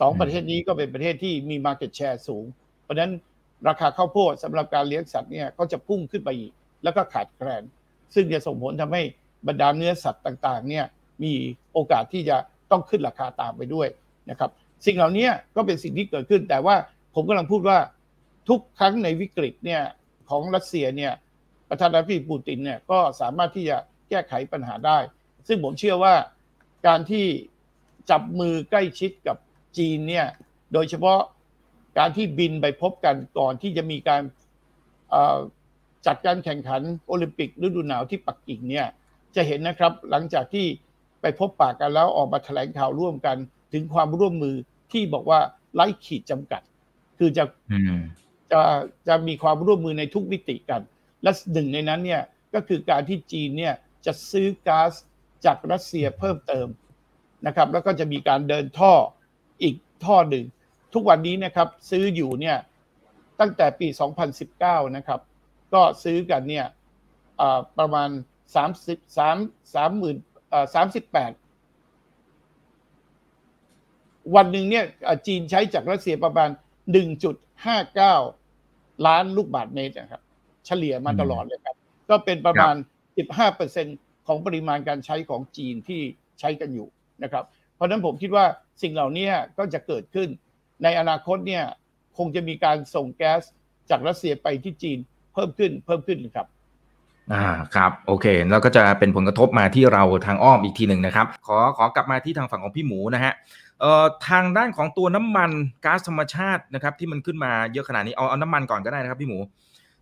สองประเทศนี้ก็เป็นประเทศที่มี Market Share สูง เพราะฉะนั้นราคาข้าวโพดสำหรับการเลี้ยงสัตว์เนี่ยก็จะพุ่งขึ้นไปอีก แล้วก็ขาดแคลนซึ่งจะส่งผลทำให้ บรรดาเนื้อสัตว์ต่างๆเนี่ยมีโอกาสที่จะต้องขึ้นราคาตามไปด้วยนะครับสิ่งเหล่านี้ก็เป็นสิ่งที่เกิดขึ้น แต่ว่าผมกำลังพูดว่าทุกครั้งในวิกฤตเนี่ยของรัสเซียเนี่ยประธานาธิบดีปูตินเนี่ยก็สามารถที่จะแก้ไขปัญหาได้ ซึ่งผมเชื่อว่าการที่จับมือใกล้ชิดกับจีนเนี่ยโดยเฉพาะการที่บินไปพบกันก่อนที่จะมีการจัดการแข่งขันโอลิมปิกฤดูหนาวที่ปักกิ่งเนี่ย จะเห็นนะครับ หลังจากที่ไปพบปากกันแล้วออกมาแถลงข่าวร่วมกัน ถึงความร่วมมือที่บอกว่าไร้ขีดจำกัด คือจะจะจะมีความร่วมมือในทุกมิติกัน และหนึ่งในนั้นเนี่ยก็คือการที่จีนเนี่ยจะซื้อก๊าซจากรัสเซียเพิ่มเติมนะครับ แล้วก็จะมีการเดินท่ออีกท่อหนึ่ง ทุกวันนี้นะครับซื้ออยู่เนี่ยตั้งแต่ปี 2019 นะครับ ก็ซื้อกันเนี่ยประมาณ 33 30,000 38วันหนึ่งเนี่ยจีนใช้จากรัสเซียประมาณ1.59ล้านลูกบาทเมตรนะครับ เฉลี่ยมาตลอดเลยครับ ก็เป็นประมาณ15%ของปริมาณการใช้ของจีนที่ใช้กันอยู่นะครับ เพราะฉะนั้นผมคิดว่าสิ่งเหล่านี้ก็จะเกิดขึ้น ในอนาคตเนี่ยคงจะมีการส่งแก๊สจากรัสเซียไปที่จีนเพิ่มขึ้นเพิ่มขึ้นครับ อ่าครับโอเคแล้วก็จะเป็นผลกระทบมาที่เราทางอ้อมอีกทีหนึ่งนะครับ ขอขอกลับมาที่ทางฝั่งของพี่หมูนะฮะเอ่อทางด้านของตัวน้ำมันก๊าซธรรมชาตินะครับที่มันขึ้นมาเยอะขนาดนี้เอาเอาน้ำมันก่อนก็ได้นะครับพี่หมู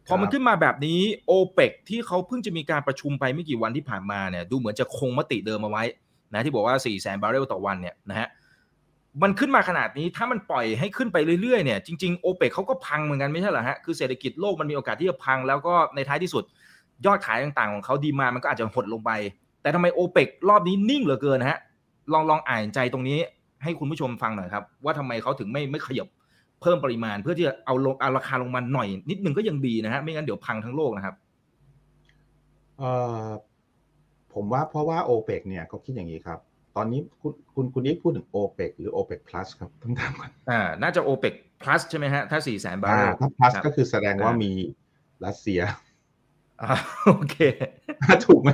พอมันขึ้นมาแบบนี้โอเปกที่เขาเพิ่งจะมีการประชุมไปไม่กี่วันที่ผ่านมาเนี่ยดูเหมือนจะคงมติเดิมเอาไว้นะที่บอกว่า4ี่แสนบาร์เรลต่อวันเนี่ยนะฮะมันขึ้นมาขนาดนี้ถ้ามันปล่อยให้ขึ้นไปเรื่อยๆเนี่ยจริงๆโอเปกเขาก็พังเหมือนกันไม่ใช่เหรอฮะคือเศรษฐกิจโลกมันมีโอกาสที่จะพังแล้วก็ในท้ายที่สุด ยอดขายต่างๆของเขาดีมามันก็อาจจะหดลงไป แต่ทำไมโอเปกรอบนี้นิ่งเหลือเกินนะฮะ ลองลองอ่านใจตรงนี้ให้คุณผู้ชมฟังหน่อยครับ ว่าทำไมเขาถึงไม่ไม่ขยับเพิ่มปริมาณ เพื่อที่จะเอาลงเอาราคาลงมาหน่อย นิดนึงก็ยังดีนะฮะไม่งั้นเดี๋ยวพังทั้งโลกนะครับเอ่อผผมว่าเพราะว่าโอเปกเนี่ยเขาคิดอย่างนี้ครับ ตอนนี้คุณคุณคุณนี่พูดถึงโอเปกหรือโอเปกพลัสครับต้องถามก่อนอ่าน่าจะโอเปกพลัสใช่ไหมฮะ ถ้าสี่แสนบาร์เรลถ้าพลัสก็คือแสดงว่ามีรัสเซียอ่า โอเคถูกไหม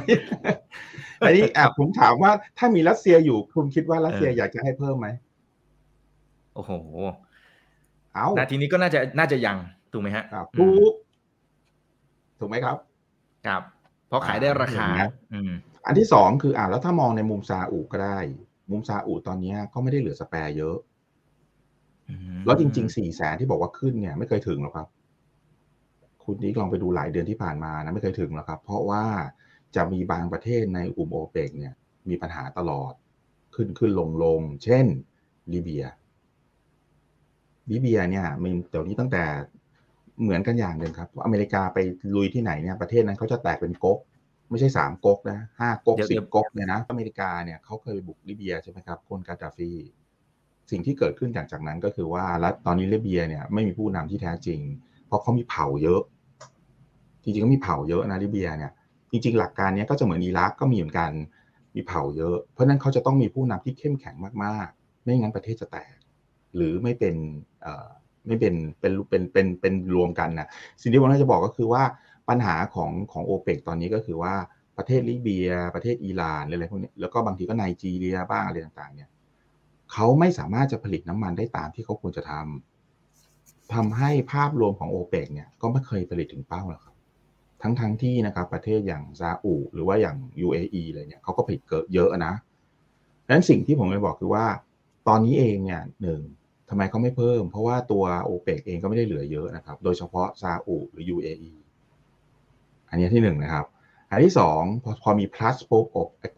อันนี้อะผมถามว่าถ้ามีรัสเซียอยู่คุณคิดว่ารัสเซียอยากจะให้เพิ่มไหมโอ้โหเอานาทีนี้ก็น่าจะน่าจะยังถูกไหมฮะถูกถูกไหมครับครับเพราะขายได้ราคาอันที่สองคืออ่าแล้วถ้ามองในมุมซาอุก็ได้ มุมซาอุตอนนี้ก็ไม่ได้เหลือสแปร์เยอะแล้วจริงๆสี่แสนที่บอกว่าขึ้นเนี่ย ไม่เคยถึงหรอกครับ คุณนี้ลองไปดูหลายเดือนที่ผ่านมานะไม่เคยถึงหรอกครับ เพราะว่าจะมีบางประเทศในกลุ่มโอเปกเนี่ยมีปัญหาตลอดขึ้นขึ้นลงลง เช่นลิเบียลิเบียเนี่ยมีเดี๋ยวนี้ตั้งแต่เหมือนกันอย่างหนึ่งครับอเมริกาไปลุยที่ไหนเนี่ยประเทศนั้นเขาจะแตกเป็นก๊กไม่ใช่สามก๊กนะห้าก๊กสิบก๊กเนี่ยนะอเมริกาเนี่ยเขาเคยบุกลิเบียใช่ไหมครับคนกาดาฟีสิ่งที่เกิดขึ้นจากจากนั้นก็คือว่า แล้วตอนนี้ลิเบียเนี่ยไม่มีผู้นำที่แท้จริง เพราะเขามีเผ่าเยอะ จริงๆก็มีเผ่าเยอะนะลิเบียเนี่ยจริงๆหลักการนี้ก็จะเหมือนอิรักก็มีเหมือนกันมีเผ่าเยอะ เพราะนั้นเขาจะต้องมีผู้นำที่เข้มแข็งมากๆ ไม่งั้นประเทศจะแตก หรือไม่เป็นไม่เป็นเป็นเป็นเป็นเป็นรวมกันนะสิ่งที่ผมน่าจะบอกก็คือว่าปัญหาของของโอเปกตอนนี้ก็คือว่าประเทศลิเบีย ประเทศอิหร่านอะไรพวกนี้แล้วก็บางทีก็ไนจีเรียบ้างอะไรต่างๆ เนี่ยเขาไม่สามารถจะผลิตน้ำมันได้ตามที่เขาควรจะทำทำให้ภาพรวมของโอเปกเนี่ยก็ไม่เคยผลิตถึงเป้าหรอกครับ ทั้งทั้งที่นะครับประเทศอย่างซาอุหรือว่าอย่าง UAE เลยเนี่ยเขาก็ผลิตเกิดเยอะนะดังนั้นสิ่งที่ผมจะบอกคือว่า ตอนนี้เองเนี่ยหนึ่งทำไมเขาไม่เพิ่ม เพราะว่าตัวโอเปกเองก็ไม่ได้เหลือเยอะนะครับ โดยเฉพาะซาอุหรือ UAE อันนี้ที่หนึ่งนะครับ อันที่สองพอพอมี plus ปุ๊บ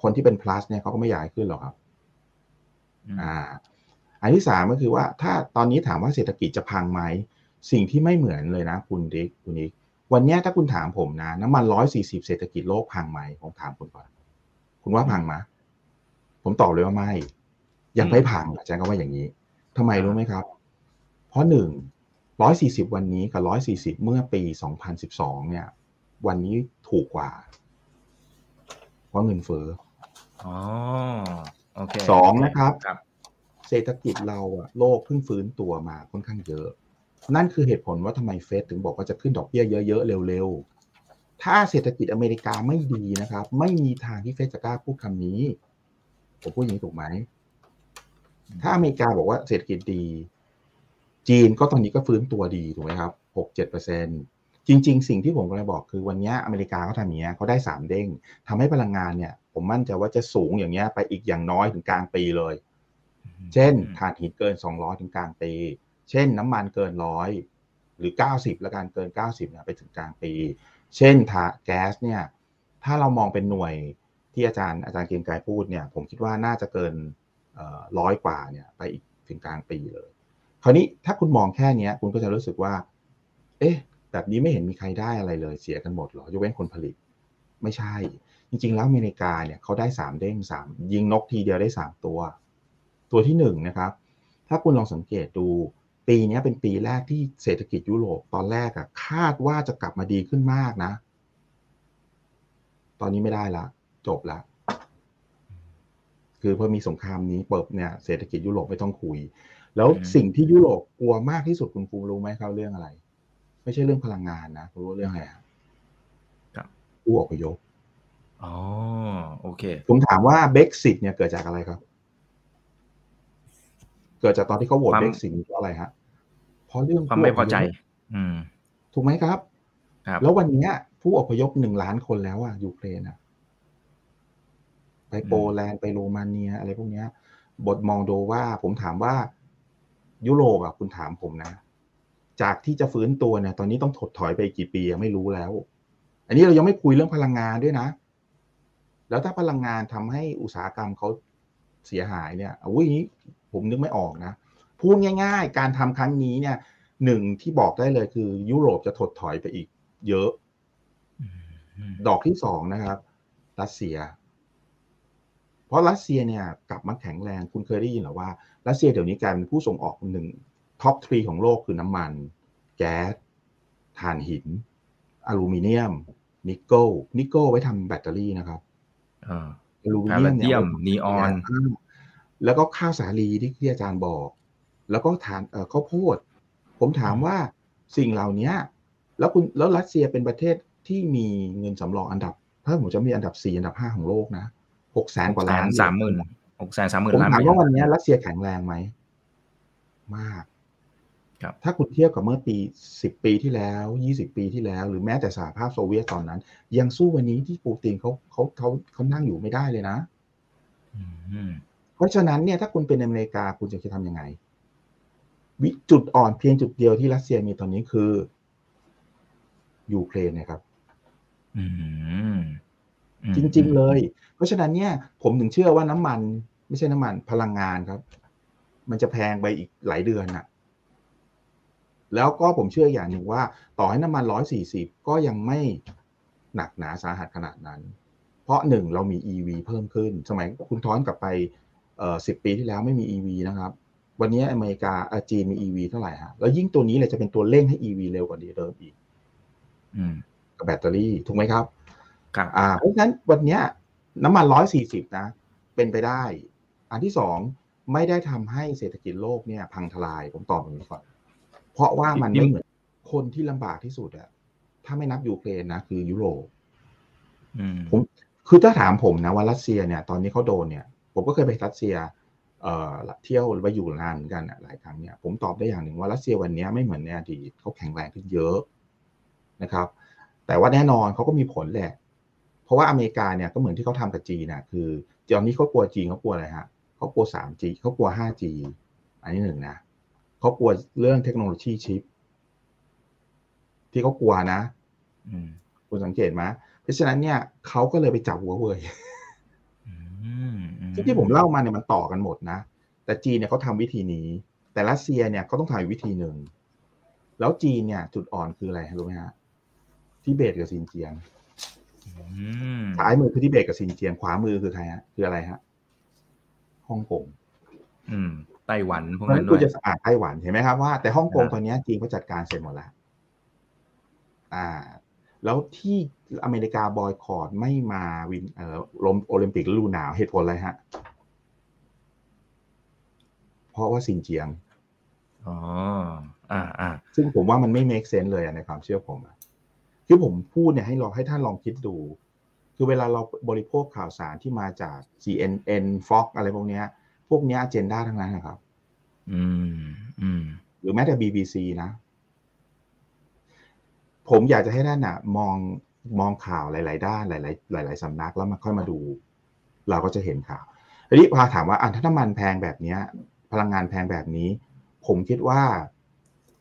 คนที่เป็น plus เนี่ยเขาก็ไม่อยากให้ขึ้นหรอกครับ อ่า อันที่สามก็คือว่าถ้าตอนนี้ถามว่าเศรษฐกิจจะพังไหม สิ่งที่ไม่เหมือนเลยนะ คุณดิ๊กคุณนิก วันนี้ถ้าคุณถามผมนะ น้ำมันร้อยสี่สิบเศรษฐกิจโลกพังไหมผมถามคุณก่อน คุณว่าพังไหมผมตอบเลยว่าไม่ ยังไม่พังอาจารย์ก็ว่าอย่างนี้ทำไมรู้ไหมครับ เพราะหนึ่งร้อยสี่สิบวันนี้กับร้อยสี่สิบเมื่อปีสองพันสิบสองเนี่ย วันนี้ถูกกว่า เพราะเงินเฟ้ออ๋อโอเคสองนะครับรบเศรษฐกิจเราอะโลกเพิ่งฟื้นตัวมาค่อนข้างเยอะ นั่นคือเหตุผลว่าทำไมเฟดถึงบอกว่าจะขึ้นดอกเบี้ยเยอะๆเร็วๆ ถ้าเศรษฐกิจอเมริกาไม่ดีนะครับ ไม่มีทางที่เฟดจะกล้าพูดคำนี้ ผมพูดอย่างนี้ถูกไหม ถ้าอเมริกาบอกว่าเศรษฐกิจดี จีนก็ตอนนี้ก็ฟื้นตัวดีถูกไหมครับหกเจ็ดเปอร์เซ็นจริง ๆ สิ่งที่ผมกำลังบอกคือวันนี้อเมริกาเขาทำอย่างนี้เขาได้สามเด้งทำให้พลังงานเนี่ย ผมมั่นใจว่าจะสูงอย่างเงี้ยไปอีกอย่างน้อยถึงกลางปีเลย เช่นถ่านหินเกินสองร้อยถึงกลางปี เช่นน้ำมันเกินร้อยหรือเก้าสิบแล้วกันเกินเก้าสิบเนี่ยไปถึงกลางปี เช่นถ่าแก๊สเนี่ย ถ้าเรามองเป็นหน่วยที่อาจารย์อาจารย์เกียงไกรพูดเนี่ย ผมคิดว่าน่าจะเกินร้อยกว่าเนี่ยไปอีกถึงกลางปีเลย คราวนี้ถ้าคุณมองแค่นี้คุณก็จะรู้สึกว่า เอ๊ะ แบบนี้ไม่เห็นมีใครได้อะไรเลยเสียกันหมดหรอยกเว้นคนผลิต ไม่ใช่ จริง ๆ แล้วอเมริกาเนี่ยเขาได้สามเด้งสามยิงนกทีเดียวได้สามตัว ตัวที่หนึ่งนะครับ ถ้าคุณลองสังเกตดู ปีนี้เป็นปีแรกที่เศรษฐกิจยุโรปตอนแรกอะคาดว่าจะกลับมาดีขึ้นมากนะ ตอนนี้ไม่ได้ละ จบละ คือพอมีสงครามนี้เปิดเนี่ยเศรษฐกิจยุโรปไม่ต้องคุย แล้วสิ่งที่ยุโรปกลัวมากที่สุดคุณครูรู้ไหมครับเรื่องอะไร ไม่ใช่เรื่องพลังงานนะรู้เรื่องอะไรครับผู้อพยพอ๋อโอเค ผมถามว่าเบรกซิตเนี่ยเกิดจากอะไรครับ เกิดจากตอนที่เขาโหวตเบรกซิตเพราะอะไรฮะเพราะเรื่องความไม่พอใจ อืม ถูกไหมครับครับ แล้ววันนี้ผู้อพยพหนึ่งล้านคนแล้วอะยูเครนอะไปโปแลนด์ไปโรมาเนีย อะไรพวกนี้บทมองดูว่าผมถามว่า ยุโรปอะคุณถามผมนะ จากที่จะฟื้นตัวเนี่ย ตอนนี้ต้องถดถอยไปกี่ปียังไม่รู้แล้ว อันนี้เรายังไม่คุยเรื่องพลังงานด้วยนะ แล้วถ้าพลังงานทำให้อุตสาหกรรมเขาเสียหายเนี่ยอุ้ยนี้ ผมนึกไม่ออกนะ พูดง่ายๆ การทำครั้งนี้เนี่ยหนึ่งที่บอกได้เลยคือ ยุโรปจะถดถอยไปอีก เยอะ ดอกที่สองนะครับ รัสเซีย เพราะรัสเซียเนี่ย กลับมาแข็งแรง คุณเคยได้ยินหรือว่ารัสเซียเดี๋ยวนี้กลายเป็นผู้ส่งออกหนึ่ง top three ของโลกคือน้ำมัน แก๊สถ่านหิน อลูมิเนียม นิกเกิลนิกเกิลไว้ทำแบตเตอรี่นะครับอลูมิเนียมเนี่ยนีออน แล้วก็ข้าวสาลีที่ที่อาจารย์บอก แล้วก็ทานเอ่อข้าวโพด ผมถามว่าสิ่งเหล่านี้แล้วคุณแล้วรัสเซียเป็นประเทศที่มีเงินสำรองอันดับ ถ้าผมจะมีอันดับสี่อันดับห้าของโลกนะหกแสนกว่าล้านสามหมื่นหกแสนสามหมื่นล้านผมถามว่าวันนี้รัสเซียแข็งแรงไหมมากครับถ้าคุณเทียบกับเมื่อปีสิบปีที่แล้วยี่สิบปีที่แล้ว หรือแม้แต่สหภาพโซเวียตตอนนั้น ยังสู้วันนี้ที่ปูตินเขาเขาเขาเขานั่งอยู่ไม่ได้เลยนะเพ ราะฉะนั้นเนี่ยถ้าคุณเป็นอเมริกาคุณจะจะทำยังไง วิจุดอ่อนเพียงจุดเดียวที่รัสเซียมีตอนนี้คือยูเครนนะครับจริง ๆ เลย เพราะฉะนั้นเนี่ย ผมถึงเชื่อว่าน้ำมัน ไม่ใช่น้ำมันพลังงานครับ มันจะแพงไปอีกหลายเดือนน่ะแล้วก็ผมเชื่ออย่างหนึ่งว่า ต่อให้น้ำมันร้อยสี่สิบก็ยังไม่หนักหนาสาหัสขนาดนั้น เพราะหนึ่งเรามี EV เพิ่มขึ้น สมัยคุณท้อนกลับไปเอ่อ สิบปีที่แล้วไม่มี EV นะครับ วันนี้อเมริกาจีนมี EV เท่าไหร่ฮะแล้วยิ่งตัวนี้เลยจะเป็นตัวเร่งให้ EV เร็วกว่าเดิมอีกกับแบตเตอรี่ถูกไหมครับครับอ่าเพราะฉะนั้นวันนี้น้ำมันร้อยสี่สิบนะ เป็นไปได้ อันที่สองไม่ได้ทำให้เศรษฐกิจโลกเนี่ย พังทลายผมตอบแบบนี้ก่อนเพราะว่ามันไม่เหมือนคนที่ลำบากที่สุดอะถ้าไม่นับยูเครนนะคือยุโรปผมคือถ้าถามผมนะว่ารัสเซียเนี่ย ตอนนี้เขาโดนเนี่ย ผมก็เคยไปรัสเซียเอ่อเที่ยวไปอยู่นานเหมือนกันหลายครั้งเนี่ยผมตอบได้อย่างหนึ่งว่ารัสเซียวันนี้ไม่เหมือนในอดีตเขาแข็งแรงขึ้นเยอะนะครับ แต่ว่าแน่นอนเขาก็มีผลแหละ เพราะว่าอเมริกาเนี่ยก็เหมือนที่เขาทำกับจีนนะคือตอนนี้เขากลัวจีนเขากลัวอะไรฮะเขากลัว 3G เขากลัว 5G อันนี้หนึ่งนะเขากลัวเรื่องเทคโนโลยีชิป ที่เขากลัวนะคุณสังเกตไหมเพราะฉะนั้นเนี่ยเขาก็เลยไปจับหัวเว่ย ที่ที่ผมเล่ามาเนี่ยมันต่อกันหมดนะ แต่จีนเนี่ยเขาทำวิธีนี้ แต่รัสเซียเนี่ยเขาต้องทำวิธีหนึ่ง แล้วจีนเนี่ยจุดอ่อนคืออะไรรู้ไหมฮะทิเบตกับซินเจียงซ้ายมือคือทิเบตกับซินเจียง ขวามือคือใครฮะ คืออะไรฮะฮ่องกงไต้หวันพวกนั้นด้วยคุณจะอ่านไต้หวันเห็นไหมครับว่าแต่ฮ่องกงตอนนี้จีนก็จัดการเสร็จหมดแล้วอ่า แล้วที่อเมริกา boycott ไม่มาวินเอ่อลมโอลิมปิกฤดูหนาวเหตุผลอะไรฮะ เพราะว่าซินเจียง อ๋อ อ่าอ่าซึ่งผมว่ามันไม่ make sense เลยในความเชื่อผมอะที่ผมพูดเนี่ยให้ลองให้ท่านลองคิดดู คือเวลาเราบริโภคข่าวสารที่มาจาก CNN Fox อะไรพวกนี้พวกนี้อเจนดาทั้งนั้นนะครับ อืม อืม หรือแม้แต่ BBC นะ ผมอยากจะให้ท่านนะมองมองข่าวหลาย ๆ ด้านหลาย ๆ หลาย ๆสำนักแล้วมาค่อยมาดู เราก็จะเห็นข่าวทีนี้พอถามว่าอะถ้าน้ำมันแพงแบบนี้พลังงานแพงแบบนี้ ผมคิดว่า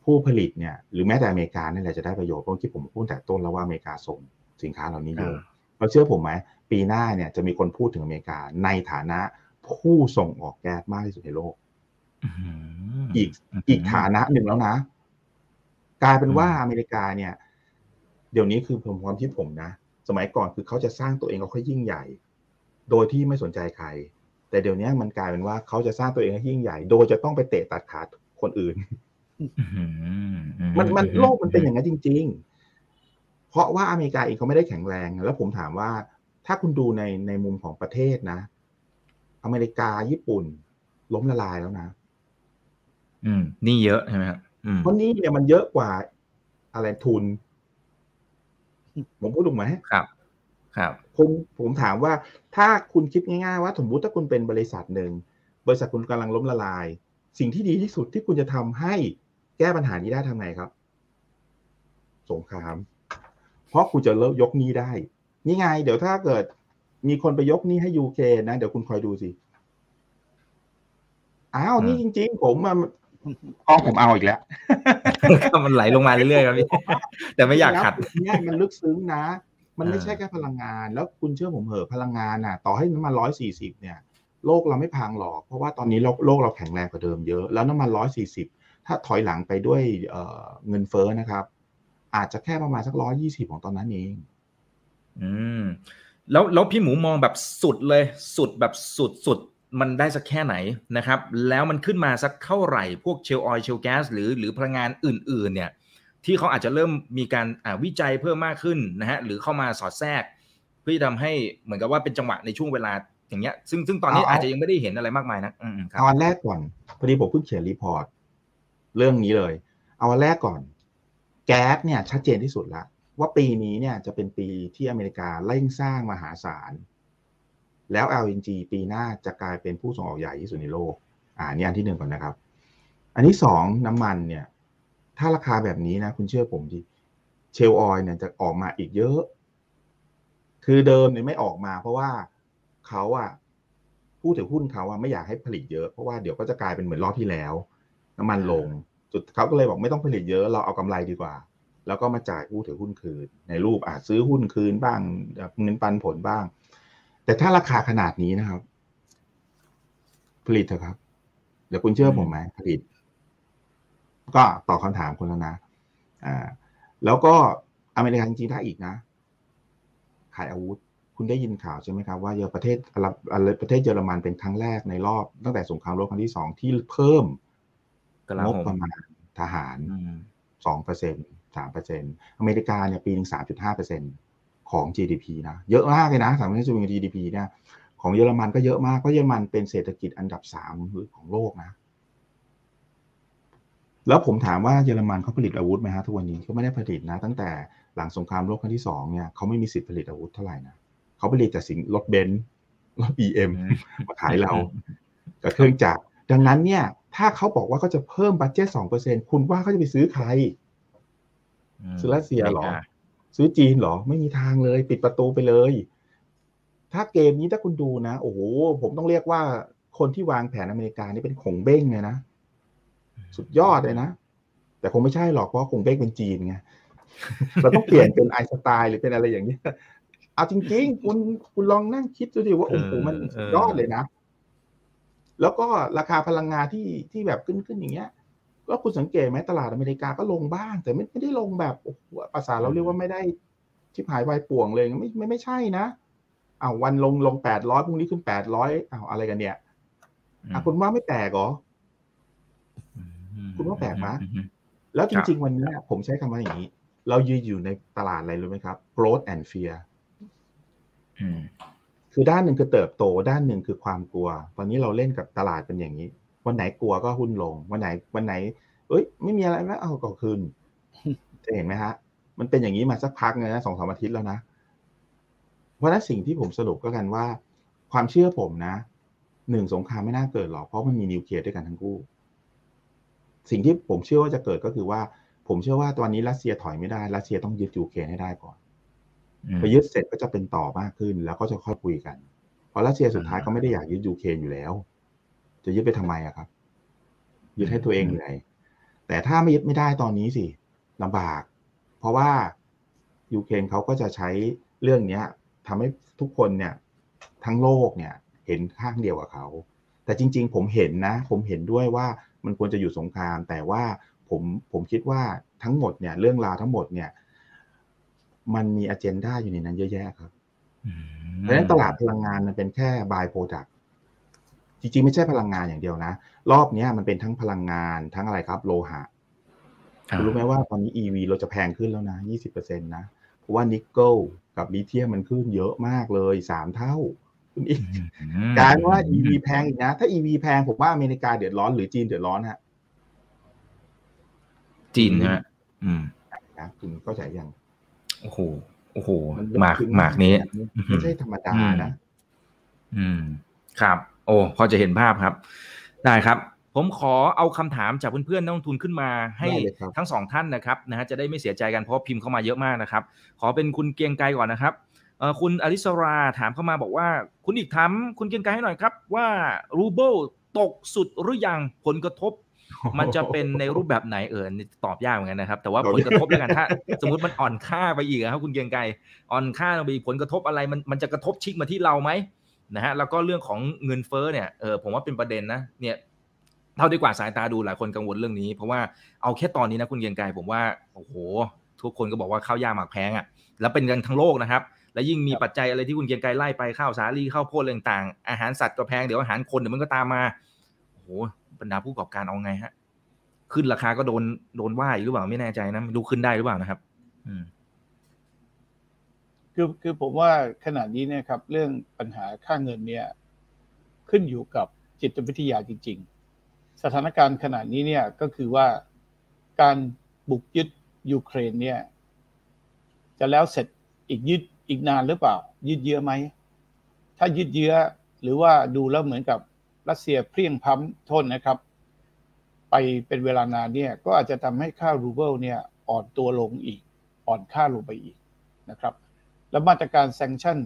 ผู้ผลิตเนี่ย หรือแม้แต่อเมริกาเนี่ยแหละจะได้ประโยชน์เพราะที่ผมพูดแต่ต้นแล้วว่าอเมริกาส่งสินค้าเหล่านี้เยอะเราเชื่อผมไหมปีหน้าเนี่ยจะมีคนพูดถึงอเมริกาในฐานะผู้ส่งออกแก๊สมากที่สุดในโลกอีกอีกฐานะหนึ่งแล้วนะ กลายเป็นว่าอเมริกาเนี่ย เดี๋ยวนี้คือผมความคิดผมนะ สมัยก่อนคือเขาจะสร้างตัวเองเขาค่อยยิ่งใหญ่ โดยที่ไม่สนใจใคร แต่เดี๋ยวนี้มันกลายเป็นว่าเขาจะสร้างตัวเองให้ยิ่งใหญ่ โดยจะต้องไปเตะตัดขาคนอื่นมันมันโลกมันเป็นอย่างนั้นจริง ๆ เพราะว่าอเมริกาเองเขาไม่ได้แข็งแรง แล้วผมถามว่า ถ้าคุณดูในในมุมของประเทศนะ อเมริกาญี่ปุ่น ล้มละลายแล้วนะ อืม นี่เยอะใช่ไหมครับเพราะนี่เนี่ยมันเยอะกว่าอะไรทุน ผมพูดถูกไหมครับ ครับผมผมถามว่าถ้าคุณคิดง่ายๆว่าสมมติถ้าคุณเป็นบริษัทหนึ่งบริษัทคุณกำลังล้มละลาย สิ่งที่ดีที่สุดที่คุณจะทำให้แก้ปัญหานี้ได้ทำไงครับ สงคราม เพราะคุณจะเลิกยกนี้ได้ นี่ไง เดี๋ยวถ้าเกิดมีคนไปยกนี้ให้ยูเคนะ เดี๋ยวคุณคอยดูสิอ้าวนี่จริง ๆ ผม มันกองผมเอาอีกแล้วมันไหลลงมาเรื่อยๆครับพี่แต่ไม่อยากขัดเนี่ยมันลึกซึ้งนะ มันไม่ใช่แค่พลังงาน แล้วคุณเชื่อผมเหอะพลังงานน่ะ ต่อให้น้ำมันร้อยสี่สิบเนี่ย โลกเราไม่พังหรอก เพราะว่าตอนนี้โลกโลกเราแข็งแรงกว่าเดิมเยอะ แล้วน้ำมันร้อยสี่สิบถ้าถอยหลังไปด้วยเเงินเฟ้อนะครับ อาจจะแค่ประมาณสักร้อยี่สิบของตอนนั้นเอง อืมแล้วแล้วพี่หมูมองแบบสุดเลย สุดแบบสุดสุด มันได้สักแค่ไหนนะครับ แล้วมันขึ้นมาสักเท่าไหร่ พวกเชลออยเชลแก๊สหรือหรือพลังงานอื่น ๆ เนี่ย ที่เขาอาจจะเริ่มมีการวิจัยเพิ่มมากขึ้นนะฮะหรือเข้ามาสอดแทรก เพื่อทำให้เหมือนกับว่าเป็นจังหวะในช่วงเวลาอย่างเงี้ย ซึ่งซึ่งตอนนี้อาจจะยังไม่ได้เห็นอะไรมากมายนะเอาอันแรกก่อนพอดีผมเพิ่งเขียน report เรื่องนี้เลย เอาอันแรกก่อน แก๊สเนี่ยชัดเจนที่สุดละว่าปีนี้เนี่ยจะเป็นปีที่อเมริกาเร่งสร้างมหาศาล แล้ว LNG ปีหน้าจะกลายเป็นผู้ส่งออกใหญ่ที่สุดในโลก อ่านี่อันที่หนึ่งก่อนนะครับ อันที่สองน้ำมันเนี่ย ถ้าราคาแบบนี้นะ คุณเชื่อผมดิเชลออยเนี่ยจะออกมาอีกเยอะ คือเดิมเนี่ยไม่ออกมา เพราะว่าเขาอะผู้ถือหุ้นเขาอะไม่อยากให้ผลิตเยอะ เพราะว่าเดี๋ยวก็จะกลายเป็นเหมือนรอบที่แล้ว น้ำมันลง จุดเขาก็เลยบอกไม่ต้องผลิตเยอะเราเอากำไรดีกว่า แล้วก็มาจ่ายผู้ถือหุ้นคืน ในรูปอาจซื้อหุ้นคืนบ้างเงินปันผลบ้าง แต่ถ้าราคาขนาดนี้นะครับ ผลิตเถอะครับ เดี๋ยวคุณเชื่อผมไหมผลิต ก็ตอบคาถามคุณแล้วนะอ่า แล้วก็อเมริกาจริงๆถ้าอีกนะ ขายอาวุธ คุณได้ยินข่าวใช่ไหมครับ ว่าเยอประเทศประเทศเยอรมันเป็นครั้งแรกในรอบ ตั้งแต่สงครามโลกครั้งที่สองที่เพิ่มงบประมาณทหารสองเปอร์เซ็นสามเปอร์เซ็นอเมริกาเนี่ยปีหนึ่งสามจุดห้าเปอร์เซ็น ของ GDP นะเยอะมากเลยนะสามเปอร์เซ็นต์ GDP เนี่ยของเยอรมันก็เยอะมากเพราะเยอรมันเป็นเศรษฐกิจอันดับสามของโลกนะ แล้วผมถามว่าเยอรมันเขาผลิตอาวุธไหมฮะทุกวันนี้เขาไม่ได้ผลิตนะ ตั้งแต่หลังสงครามโลกครั้งที่สองเนี่ยเขาไม่มีสิทธิ์ผลิตอาวุธเท่าไหร่นะเขาผลิตแต่สินรถเบนซ์รถบีเอ็มมาขายเรากับเครื่องจักรดังนั้นเนี่ย ถ้าเขาบอกว่าเขาจะเพิ่ม budget สองเปอร์เซ็นต์คุณว่าเขาจะไปซื้อใครซื้อรัสเซียหรอ ซื้อจีนหรอ ไม่มีทางเลย ปิดประตูไปเลย ถ้าเกมนี้ถ้าคุณดูนะ โอ้โห ผมต้องเรียกว่าคนที่วางแผนอเมริกานี่เป็นขงเบ้งเลยนะ สุดยอดเลยนะ แต่คงไม่ใช่หรอกเพราะคงเบ้กเป็นจีนไงเราต้องเปลี่ยนเป็นไอสไตล์หรือเป็นอะไรอย่างนี้เอาจริงๆ คุณคุณลองนั่งคิดดูดิว่าโอ้โหมันสุดยอดเลยนะ แล้วก็ราคาพลังงานที่ที่แบบขึ้นขึ้นอย่างเงี้ย ก็คุณสังเกตไหมตลาดอเมริกาก็ลงบ้าง แต่ไม่ไม่ได้ลงแบบโอ้โหภาษาเราเรียกว่าไม่ได้ชิบหายวายป่วงเลยไม่ไม่ไม่ใช่นะอ้าววันลงลงแปดร้อยพรุ่งนี้ขึ้นแปดร้อยอ้าวอะไรกันเนี่ยอะคุณว่าไม่แตกเหรอ คุณว่าแปลกไหมแล้วจริง ๆ วันนี้ผมใช้คำว่าอย่างนี้ เรายืนอยู่ในตลาดอะไรรู้ไหมครับ growth and fear คือด้านหนึ่งคือเติบโตด้านหนึ่งคือความกลัว ตอนนี้เราเล่นกับตลาดเป็นอย่างนี้ วันไหนกลัวก็หุ้นลง วันไหน วันไหน เอ้ย ไม่มีอะไรแล้วเอาก็ขึ้นจะเห็นไหมฮะ มันเป็นอย่างนี้มาสักพักเลยนะสองสามอาทิตย์แล้วนะ เพราะนั้นสิ่งที่ผมสรุปก็กันว่า ความเชื่อผมนะหนึ่งสงครามไม่น่าเกิดหรอกเพราะมันมีนิวเคลียร์ด้วยกันทั้งคู่ สิ่งที่ผมเชื่อว่าจะเกิดก็คือว่า ผมเชื่อว่าตอนนี้รัสเซียถอยไม่ได้รัสเซียต้องยึดยูเครนให้ได้ก่อนพอยึดเสร็จก็จะเป็นต่อมากขึ้น แล้วก็จะค่อยคุยกันเพราะรัสเซียสุดท้ายก็ไม่ได้อยากยึดยูเครนอยู่แล้ว จะยึดไปทำไมอะครับ ยึดให้ตัวเองเหนื่อยแต่ถ้าไม่ยึดไม่ได้ตอนนี้สิลำบาก เพราะว่ายูเครนเขาก็จะใช้เรื่องเนี้ยทำให้ทุกคนเนี่ย ทั้งโลกเนี่ย เห็นข้างเดียวกับเขา แต่จริง ๆ ผมเห็นนะ ผมเห็นด้วยว่ามันควรจะอยู่สงคราม แต่ว่าผมผมคิดว่าทั้งหมดเนี่ย เรื่องราวทั้งหมดเนี่ย มันมีอเจนดาอยู่ในนั้นเยอะแยะครับเพราะฉะนั้นตลาดพลังงานมันเป็นแค่ by-product จริงๆไม่ใช่พลังงานอย่างเดียวนะ รอบนี้มันเป็นทั้งพลังงานทั้งอะไรครับ โลหะรู้ไหมว่าตอนนี้ EV เราจะแพงขึ้นแล้วนะยี่สิบเปอร์เซ็นต์นะ เพราะว่านิกเกิลกับลิเธียมมันขึ้นเยอะมากเลยสามเท่าคุณอีกการว่า EV แพงอีกนะ ถ้า EV แพงผมว่าอเมริกาเดือดร้อนหรือจีนเดือดร้อนฮะ จีนนะอืมนะคุณเข้าใจยัง โอ้โห โอ้โหหมากหมากนี้ ไม่ใช่ธรรมดานะ อืม ครับ โอ้พอจะเห็นภาพครับ ได้ครับ ผมขอเอาคำถามจากเพื่อนๆนักลงทุนขึ้นมาให้ทั้งสองท่านนะครับนะฮะจะได้ไม่เสียใจกันเพราะพิมพ์เข้ามาเยอะมากนะครับ ขอเป็นคุณเกียงไกรก่อนนะครับคุณอลิสราถามเข้ามาบอกว่า คุณอีกถามคุณเกียงไกรให้หน่อยครับ ว่ารูเบิลตกสุดหรือยังผลกระทบ มันจะเป็นในรูปแบบไหนเออตอบยากเหมือนกันนะครับ แต่ว่าผลกระทบแล้วกันถ้า สมมติมันอ่อนค่าไปอีกครับคุณเกียงไกรอ่อนค่าไปผลกระทบอะไรมันมันจะกระทบชิกมาที่เราไหม นะฮะแล้วก็เรื่องของเงินเฟ้อเนี่ยเออผมว่าเป็นประเด็นนะเนี่ยเท่าที่กว่าสายตาดูหลายคนกังวลเรื่องนี้ เพราะว่าเอาแค่ตอนนี้นะคุณเกียงไกรผมว่าโอ้โห ทุกคนก็บอกว่าข้าวยากหมากแพงอะแล้วเป็นกันทั้งโลกนะครับ และยิ่งมีปัจจัยอะไรที่คุณเกียงไกรไล่ไปข้าวสาลีข้าวโพดต่างๆอาหารสัตว์ก็แพงเดี๋ยวอาหารคนเดี๋ยวมันก็ตามมาโอ้โหบรรดาผู้ประกอบการเอาไงฮะขึ้นราคาก็โดนโดนว่าหรือเปล่าไม่แน่ใจนะดูขึ้นได้หรือเปล่านะครับ อืม คือคือผมว่าขนาดนี้เนี่ยครับ เรื่องปัญหาค่าเงินเนี่ยขึ้นอยู่กับจิตวิทยาจริง ๆ สถานการณ์ขนาดนี้เนี่ยก็คือว่าการบุกยึดยูเครนเนี่ย จะแล้วเสร็จอีกยึดอีกนานหรือเปล่า ยืดเยื้อไหม ถ้ายืดเยื้อหรือว่าดูแล้วเหมือนกับรัสเซียเพลี่ยงพล้ำนะครับ ไปเป็นเวลานานเนี่ย ก็อาจจะทำให้ค่ารูเบิลเนี่ย อ่อนตัวลงอีก อ่อนค่าลงไปอีกนะครับ แล้วมาตรการ sanction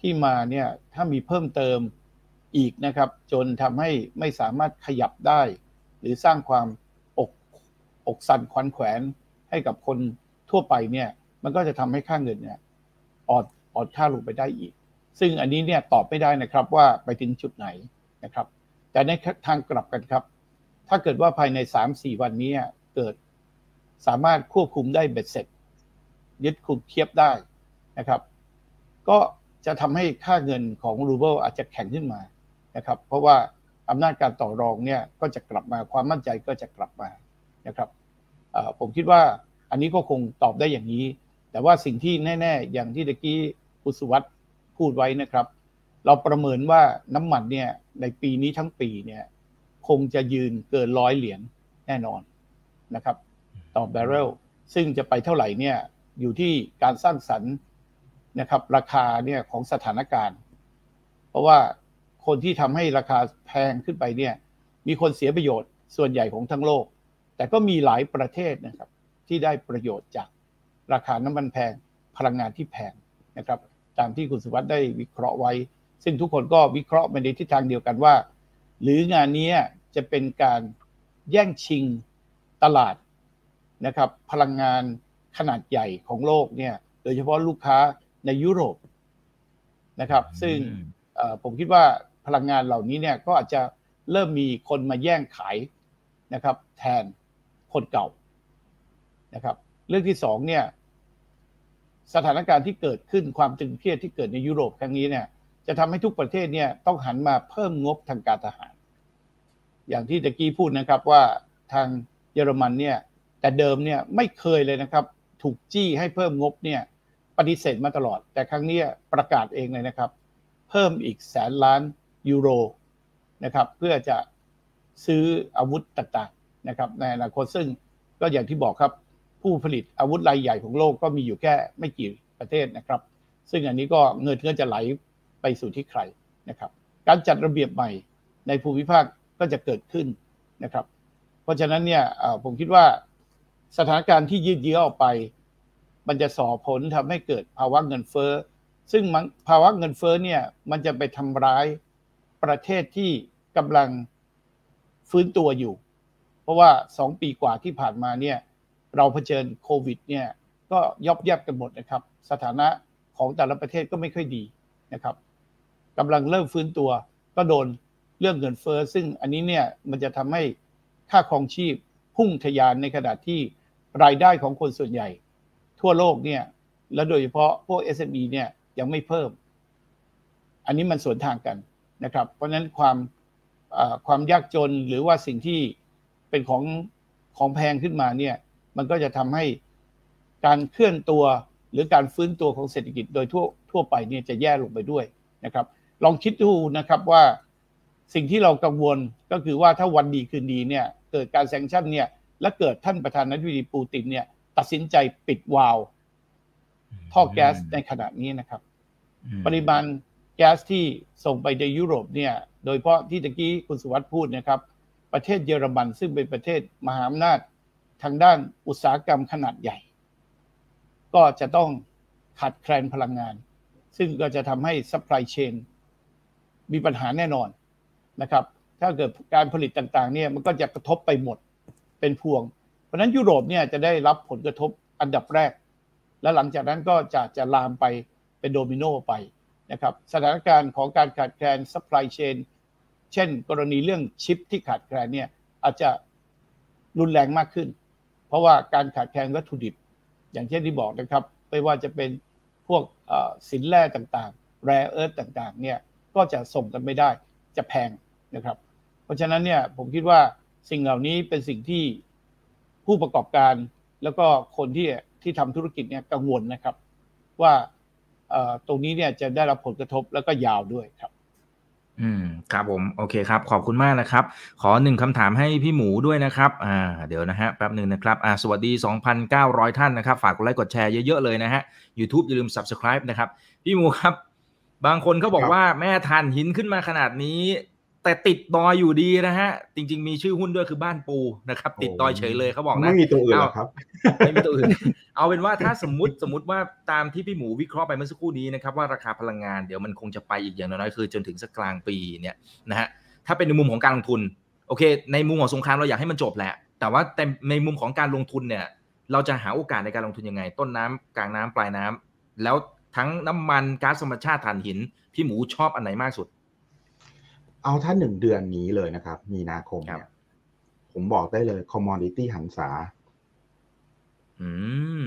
ที่มาเนี่ยถ้ามีเพิ่มเติมอีกนะครับ จนทำให้ไม่สามารถขยับได้ หรือสร้างความอกอกสั่นขวัญแขวนให้กับคนทั่วไปเนี่ย มันก็จะทำให้ค่าเงินเนี่ยอ่อนอ่อนค่าลงไปได้อีก ซึ่งอันนี้เนี่ยตอบไม่ได้นะครับว่าไปถึงจุดไหนนะครับ แต่ในทางกลับกันครับ ถ้าเกิดว่าภายใน 3-4 วันนี้เกิดสามารถควบคุมได้เบ็ดเสร็จ ยึดคุมเทียบได้ นะครับ ก็จะทำให้ค่าเงินของรูเบิลอาจจะแข็งขึ้นมานะครับ เพราะว่าอำนาจการต่อรองเนี่ยก็จะกลับมาความมั่นใจก็จะกลับมานะครับผมคิดว่าอันนี้ก็คงตอบได้อย่างนี้ แต่ว่าสิ่งที่แน่ ๆ อย่างที่ตะกี้อุสุวัตพูดไว้นะครับ เราประเมินว่าน้ำมันเนี่ยในปีนี้ทั้งปีเนี่ยคงจะยืนเกินร้อยเหรียญแน่นอนนะครับ ต่อแบเรลซึ่งจะไปเท่าไหร่เนี่ยอยู่ที่การสร้างสรรค์ นะครับ ราคาเนี่ยของสถานการณ์ เพราะว่าคนที่ทำให้ราคาแพงขึ้นไปเนี่ย มีคนเสียประโยชน์ส่วนใหญ่ของทั้งโลก แต่ก็มีหลายประเทศนะครับ ที่ได้ประโยชน์จากราคาน้ำมันแพงพลังงานที่แพงนะครับ ตามที่คุณสุวัสด์ได้วิเคราะห์ไว้ ซึ่งทุกคนก็วิเคราะห์ไปในทิศทางเดียวกันว่า หรืองานนี้จะเป็นการแย่งชิงตลาดนะครับ พลังงานขนาดใหญ่ของโลกเนี่ย โดยเฉพาะลูกค้า ในยุโรปนะครับ ซึ่งผมคิดว่าพลังงานเหล่านี้เนี่ยก็อาจจะเริ่มมีคนมาแย่งขายนะครับ แทนคนเก่านะครับ เรื่องที่สองเนี่ย สถานการณ์ที่เกิดขึ้นความตึงเครียดที่เกิดในยุโรปครั้งนี้เนี่ย จะทำให้ทุกประเทศเนี่ยต้องหันมาเพิ่มงบทางการทหาร อย่างที่ตะกี้พูดนะครับว่าทางเยอรมันเนี่ย แต่เดิมเนี่ยไม่เคยเลยนะครับ ถูกจี้ให้เพิ่มงบเนี่ย ปฏิเสธมาตลอด แต่ครั้งนี้ประกาศเองเลยนะครับ เพิ่มอีกแสนล้านยูโรนะครับ เพื่อจะซื้ออาวุธต่างๆนะครับ ในอนาคตซึ่งก็อย่างที่บอกครับ ผู้ผลิตอาวุธรายใหญ่ของโลกก็มีอยู่แค่ไม่กี่ประเทศนะครับ ซึ่งอันนี้ก็เงินก็จะไหลไปสู่ที่ใครนะครับ การจัดระเบียบใหม่ในภูมิภาคก็จะเกิดขึ้นนะครับ เพราะฉะนั้นเนี่ยผมคิดว่าสถานการณ์ที่ยืดเยื้อออกไป มันจะส่อผลทำให้เกิดภาวะเงินเฟ้อ ซึ่งภาวะเงินเฟ้อเนี่ยมันจะไปทำร้ายประเทศที่กำลังฟื้นตัวอยู่ เพราะว่าสองปีกว่าที่ผ่านมาเนี่ยเราเผชิญโควิดเนี่ยก็ยอบยับกันหมดนะครับ สถานะของแต่ละประเทศก็ไม่ค่อยดีนะครับกำลังเริ่มฟื้นตัว ก็โดนเรื่องเงินเฟอ้อซึ่งอันนี้เนี่ยมันจะทำให้ค่าครองชีพพุ่งทะยานในขณะที่รายได้ของคนส่วนใหญ่ ทั่วโลกเนี่ย และโดยเฉพาะพวก SME เนี่ยยังไม่เพิ่ม อันนี้มันสวนทางกันนะครับ เพราะฉะนั้นความความยากจนหรือว่าสิ่งที่เป็นของของแพงขึ้นมาเนี่ย มันก็จะทำให้การเคลื่อนตัวหรือการฟื้นตัวของเศรษฐกิจโดยทั่วทั่วไปเนี่ยจะแย่ลงไปด้วยนะครับ ลองคิดดูนะครับว่าสิ่งที่เรากังวลก็คือว่าถ้าวันดีคืนดีเนี่ย เกิดการแซงชั่นเนี่ย และเกิดท่านประธานาธิบดีปูตินเนี่ย ตัดสินใจปิดวาล์วท่อแก๊สในขณะนี้นะครับ ปริมาณแก๊สที่ส่งไปในยุโรปเนี่ย โดยเฉพาะที่ตะกี้คุณสุวัสด์พูดนะครับ ประเทศเยอรมันซึ่งเป็นประเทศมหาอำนาจทางด้านอุตสาหกรรมขนาดใหญ่ ก็จะต้องขาดแคลนพลังงาน ซึ่งก็จะทำให้ supply chain มีปัญหาแน่นอนนะครับ ถ้าเกิดการผลิตต่างๆเนี่ยมันก็จะกระทบไปหมดเป็นพวงเพ ราะนั้นยุโรปเนี่ยจะได้รับผลกระทบอันดับแรก และหลังจากนั้นก็จะจะลามไปเป็นโดมิโนไปนะครับสถานการณ์ของการขาดแคลน supply chainเช่น กรณีเรื่องชิปที่ขาดแคลนเนี่ยอาจจะรุนแรงมากขึ้น เพราะว่าการขาดแคลนวัตถุดิบ อย่างเช่นที่บอกนะครับ ไม่ว่าจะเป็นพวกสินแร่ต่างๆ แร่เอิร์ธต่างๆเนี่ยก็จะส่งกันไม่ได้จะแพงนะครับ เพราะฉะนั้นเนี่ยผมคิดว่าสิ่งเหล่านี้เป็นสิ่งที่ ผู้ประกอบการ แล้วก็คนที่ที่ทำธุรกิจเนี่ยกังวลนะครับ ว่าตรงนี้เนี่ยจะได้รับผลกระทบแล้วก็ยาวด้วยครับอืมครับผมโอเคครับ ขอบคุณมากนะครับ ขอหนึ่งคำถามให้พี่หมูด้วยนะครับอ่าเดี๋ยวนะฮะแป๊บหนึ่งนะครับอ่าสวัสดี 2,900 ท่านนะครับ ฝากกดไลค์กดแชร์เยอะๆเลยนะฮะ YouTube อย่าลืม Subscribe นะครับ พี่หมูครับ บางคนเขาบอกว่าแม่ทานหินขึ้นมาขนาดนี้ แต่ติดดอยอยู่ดีนะฮะ จริง ๆ มีชื่อหุ้นด้วยคือบ้านปูนะครับ ติดดอยเฉยเลยเขาบอกนะไม่มีตัวอื่นหรอครับ ไม่มีตัวอื่น เอาเป็นว่าถ้าสมมติสมมติว่าตามที่พี่หมูวิเคราะห์ไปเมื่อสักครู่นี้นะครับว่าราคาพลังงานเดี๋ยวมันคงจะไปอีกอย่างน้อยคือจนถึงสักกลางปีเนี่ยนะฮะถ้าเป็นในมุมของการลงทุน โอเค ในมุมของสงครามเราอยากให้มันจบแหละ แต่ว่าแต่ในมุมของการลงทุนเนี่ย เราจะหาโอกาสในการลงทุนยังไง ต้นน้ำกลางน้ำปลายน้ำแล้วทั้งน้ำมันก๊าซธรรมชาติถ่านหินพี่หมูชอบอันไหนมากสุด เอาถ้าหนึ่งเดือนนี้เลยนะครับ มีนาคมเนี่ยผมบอกได้เลยคอมมอนดิตี้หันษา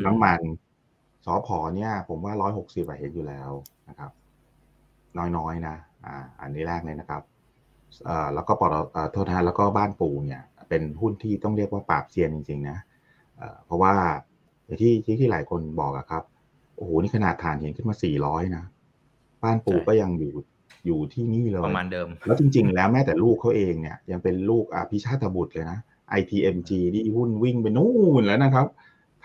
น้ำมันสอพอเนี่ย ผมว่าร้อยหกสิบเห็นอยู่แล้วนะครับ น้อยๆนะอ่า อันนี้แรกเลยนะครับเอ่อแล้วก็ปตทโทษนะแล้วก็บ้านปูเนี่ย เป็นหุ้นที่ต้องเรียกว่าปราบเซียนจริง ๆ นะเอ่อเพราะว่าที่ที่ที่หลายคนบอกอะครับโอ้โหนี่ขนาดฐานเห็นขึ้นมาสี่ร้อยนะบ้านปูก็ยังอยู่ อยู่ที่นี่เลยประมาณเดิม แล้วจริง ๆ แล้วแม้แต่ลูกเขาเองเนี่ยยังเป็นลูกอภิชาติบุตรเลยนะ ITMG ที่หุ้นวิ่งไปนู่นแล้วนะครับ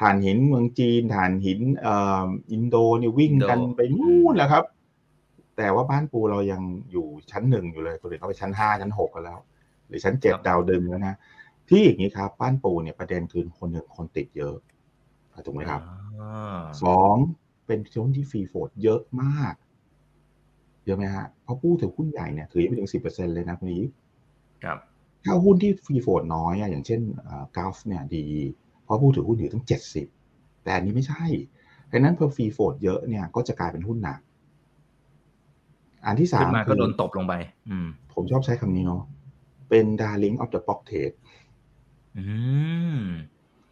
ฐานหินเมืองจีนฐานหินเอ่ออินโดนี่วิ่งกันไปนู่นแล้วครับ แต่ว่าบ้านปูเรายังอยู่ชั้นหนึ่งอยู่เลยตัวเด็กเขาไปชั้นห้าชั้นหกกันแล้ว หรือชั้นเจ็ดดาวดึงแล้วนะที่อย่างนี้ครับบ้านปูเนี่ยประเด็นคือคนหนึ่งคนติดเยอะถูกไหมครับสองเป็นช่วงที่ free float เยอะมาก เยอะไหมฮะเพราะผู้ถือหุ้นใหญ่เนี่ยถือไปถึงสิบเปอร์เซ็นเลยนะคุณนี้ครับถ้าหุ้นที่ free float น้อยอย่างเช่น GULF เนี่ยดี เพราะผู้ถือหุ้นอยู่ตั้งเจ็ดสิบแต่อันนี้ไม่ใช่ดังนั้นพอ free float เยอะเนี่ยก็จะกลายเป็นหุ้นหนัก อันที่สามก็โดนตบลงไป อืม ผมชอบใช้คำนี้เนาะเป็น darling of the block trade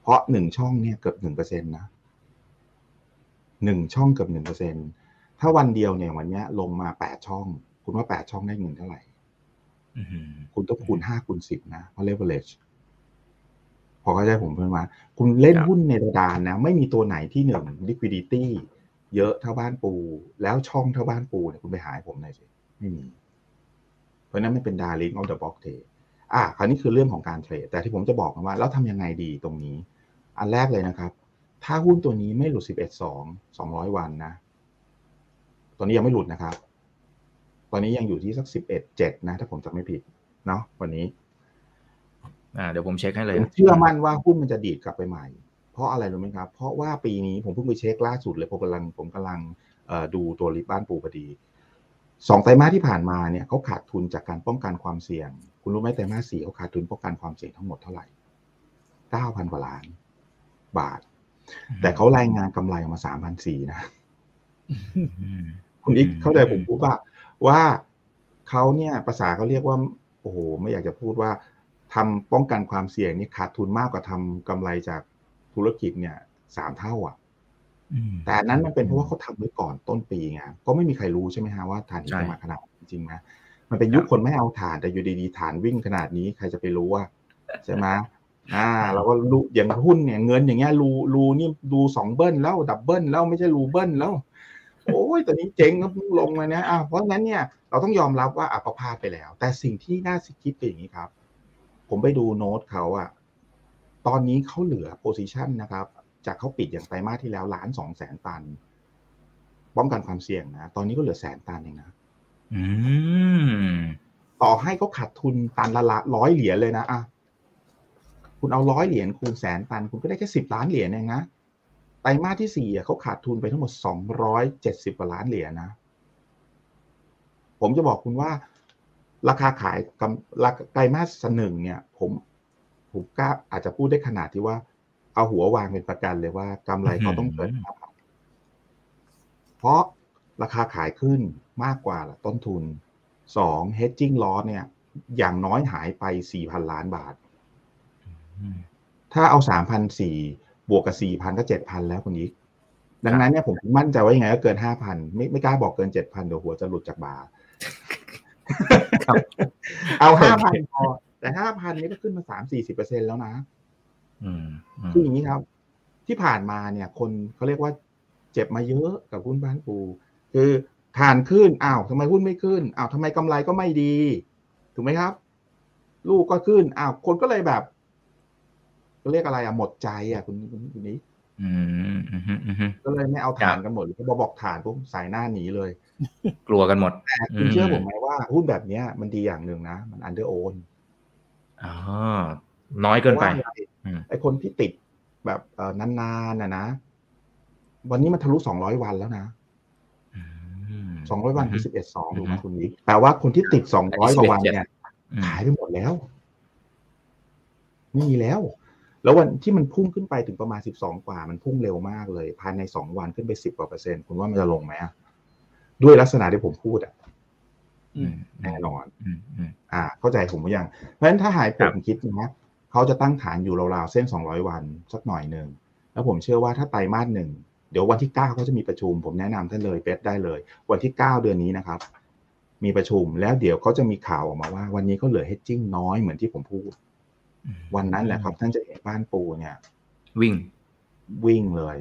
เพราะหนึ่งช่องเนี่ยเกือบหนึ่งเปอร์เซ็นต์นะหนึ่งช่องเกือบหนึ่งเปอร์เซ็นต์ ถ้าวันเดียวเนี่ยวันนี้ลงมาแปดช่อง คุณว่าแปดช่องได้เงินเท่าไหร่คุณต้องคูณห้าคูณสิบนะเพราะ leverage พอเข้าใจผมเพื่อนมา คุณเล่นหุ้นในระดานนะ ไม่มีตัวไหนที่หนึ่ง liquidity เยอะเท่าบ้านปู แล้วช่องเท่าบ้านปูเนี่ยคุณไปหายผมหน่อยสิไม่มี เพราะนั้นมันเป็น darling of the block trade อะคราวนี้คือเรื่องของการเทรด แต่ที่ผมจะบอกว่า แล้วทำยังไงดีตรงนี้ อันแรกเลยนะครับ ถ้าหุ้นตัวนี้ไม่หลุด 11 2 200 วันนะ ตอนนี้ยังไม่หลุดนะครับ ตอนนี้ยังอยู่ที่สักสิบเอ็ดเจ็ดนะ ถ้าผมจำไม่ผิดเนาะวันนี้ อ่าเดี๋ยวผมเช็คให้เลยเชื่อมั่นว่าหุ้นมันจะดีดกลับไปใหม่ เพราะอะไรรู้ไหมครับ เพราะว่าปีนี้ผมเพิ่งไปเช็คล่าสุดเลยผมกำลังผมกำลังดูตัวริบบ้านปูพอดีสองไตรมาสที่ผ่านมาเนี่ยเขาขาดทุนจากการป้องกันความเสี่ยง คุณรู้ไหมไตรมาสสี่เขาขาดทุนป้องกันความเสี่ยงทั้งหมดเท่าไหร่เก้าพันกว่าล้าน บาท แต่เขารายงานกำไรออกมาสามพันสี่นะ คุณอีกเข้าใจผมพูดว่าว่าเขาเนี่ยภาษาเขาเรียกว่า โอ้โหไม่อยากจะพูดว่าทำป้องกันความเสี่ยงนี่ขาดทุนมากกว่าทำกำไรจากธุรกิจเนี่ยสามเท่าอะแต่นั้นมันเป็นเพราะว่าเขาทำไว้ก่อนต้นปีไงก็ไม่มีใครรู้ใช่ไหมฮะว่าฐานจะมาขนาดจริงนะมันเป็นยุคคนไม่เอาฐานแต่อยู่ดีๆฐานวิ่งขนาดนี้ใครจะไปรู้ว่าใช่ไหมอ่าเราก็รู้อย่างหุ้นเนี่ยเงินอย่างเงี้ยรูรูนี่ดูสองเบิ้ลแล้วดับเบิ้ลแล้วไม่ใช่รูเบิ้ลแล้ว โอ้ยตอนนี้เจ๊งก็พุ่งลงเลยนะอะเพราะนั้นเนี่ยเราต้องยอมรับว่าอัปพาไปแล้ว แต่สิ่งที่น่าสิคิดเป็นอย่างนี้ครับ ผมไปดูโน้ตเขาอะตอนนี้เขาเหลือโพซิชันนะครับ จากเขาปิดอย่างไตรมาสที่แล้วล้านสองแสนตัน ป้องกันความเสี่ยงนะ ตอนนี้ก็เหลือแสนตันเองนะต่อให้เขาขาดทุนตันละละร้อยเหรียญเลยนะอะคุณเอาร้อยเหรียญคูณแสนตัน คุณก็ได้แค่สิบล้านเหรียญเองนะไตรมาสที่สี่เขาขาดทุนไปทั้งหมดสองร้อยเจ็ดสิบกว่าล้านเหรียญนะ ผมจะบอกคุณว่า ราคาขายกำไตรมาสหนึ่งเนี่ย ผมผมกล้าอาจจะพูดได้ขนาดที่ว่า เอาหัววางเป็นประกันเลยว่ากำไรเขาต้องเกินห้าพันเพราะราคาขายขึ้นมากกว่าต้นทุนสอง hedging loss เนี่ย อย่างน้อยหายไปสี่พันล้านบาท ถ้าเอาสามพันสี่ บวกกับสี่พันก็เจ็ดพันแล้วคุณยิกดังนั้นเนี่ยผมมั่นใจว่ายังไงก็เกินห้าพันไม่ไม่กล้าบอกเกินเจ็ดพันเดี๋ยวหัวจะหลุดจากบาร์เอาห้าพันพอแต่ห้าพันนี้ก็ขึ้นมาสามสี่สิบเปอร์เซ็นแล้วนะคืออย่างนี้ครับ ที่ผ่านมาเนี่ย คนเขาเรียกว่า เจ็บมาเยอะกับหุ้นบ้านปู คือฐานขึ้นอ้าวทำไมหุ้นไม่ขึ้นอ้าวทำไมกำไรก็ไม่ดี ถูกไหมครับ ลูกก็ขึ้นอ้าวคนก็เลยแบบ เรียกอะไรอะหมดใจอะคุณคุณนี้ก็เลยไม่เอาฐานกันหมดพอบอกฐานปุ๊บสายหน้าหนีเลย กลัวกันหมดแต่คุณเชื่อผมไหมว่าหุ้นแบบเนี้ยมันดีอย่างหนึ่งนะ มันอันเดอร์โอนอ๋อน้อยเกินไปไอคนที่ติดแบบเออนานๆนะนะ วันนี้มันทะลุสองร้อยวันแล้วนะสองร้อยวันคือสิบเอ็ดสองถูกไหมคุณนี้แต่ว่าคนที่ติดสองร้อยกว่าวันเนี่ยขายไปหมดแล้วไม่มีแล้ว แล้ววันที่มันพุ่งขึ้นไปถึงประมาณสิบสองกว่า มันพุ่งเร็วมากเลย ภายในสองวันขึ้นไปสิบกว่าเปอร์เซ็นต์คุณว่ามันจะลงไหมด้วยลักษณะที่ผมพูดอะแน่นอนอ่า เข้าใจผมหรือยัง เพราะฉะนั้นถ้าหายผมคิดนะเขาจะตั้งฐานอยู่ราวๆเส้นสองร้อยวันสักหน่อยหนึ่งแล้วผมเชื่อว่าถ้าไตรมาสหนึ่งเดี๋ยววันที่เก้าเขาจะมีประชุม ผมแนะนำท่านเลยเบสได้เลย วันที่เก้าเดือนนี้นะครับ มีประชุมแล้วเดี๋ยวเขาจะมีข่าวออกมาว่า วันนี้เขาเหลือเฮดจิ้งน้อยเหมือนที่ผมพูด วันนั้นแหละครับ ท่านจะเห็นบ้านปูเนี่ย วิ่ง วิ่งเลย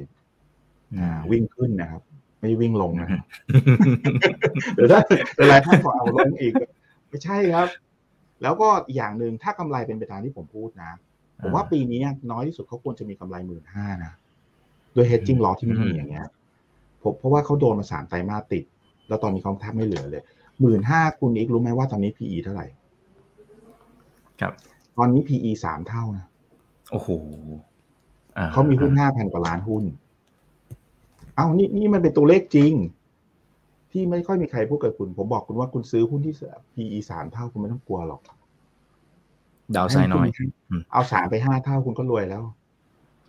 อ่าวิ่งขึ้นนะครับ ไม่วิ่งลงนะเดี๋ยวถ้าเวลาท่านบอกเอาลงอีก ไม่ใช่ครับ แล้วก็อย่างหนึ่งถ้ากำไรเป็นไปตามที่ผมพูดนะ ผมว่าปีนี้น้อยที่สุดเขาควรจะมีกำไรหมื่นห้านะด้วยเฮดจิ้งล้อที่มันมีอย่างเงี้ยผมเพราะว่าเขาโดนมาสามไตรมาสติด แล้วตอนนี้เขาแทบไม่เหลือเลยหมื่นห้าคุณอีกรู้ไหมว่าตอนนี้ PE เท่าไหร่ ครับ ตอนนี้ PE สามเท่านะโอ้โหเขามีหุ้นห้าพันกว่าล้านหุ้น เอานี่นี่มันเป็นตัวเลขจริง ที่ไม่ค่อยมีใครพูดกับคุณ ผมบอกคุณว่าคุณซื้อหุ้นที่ PE สามเท่าคุณไม่ต้องกลัวหรอก ดาวไซน้อย เอาสามไปห้าเท่าคุณก็รวยแล้ว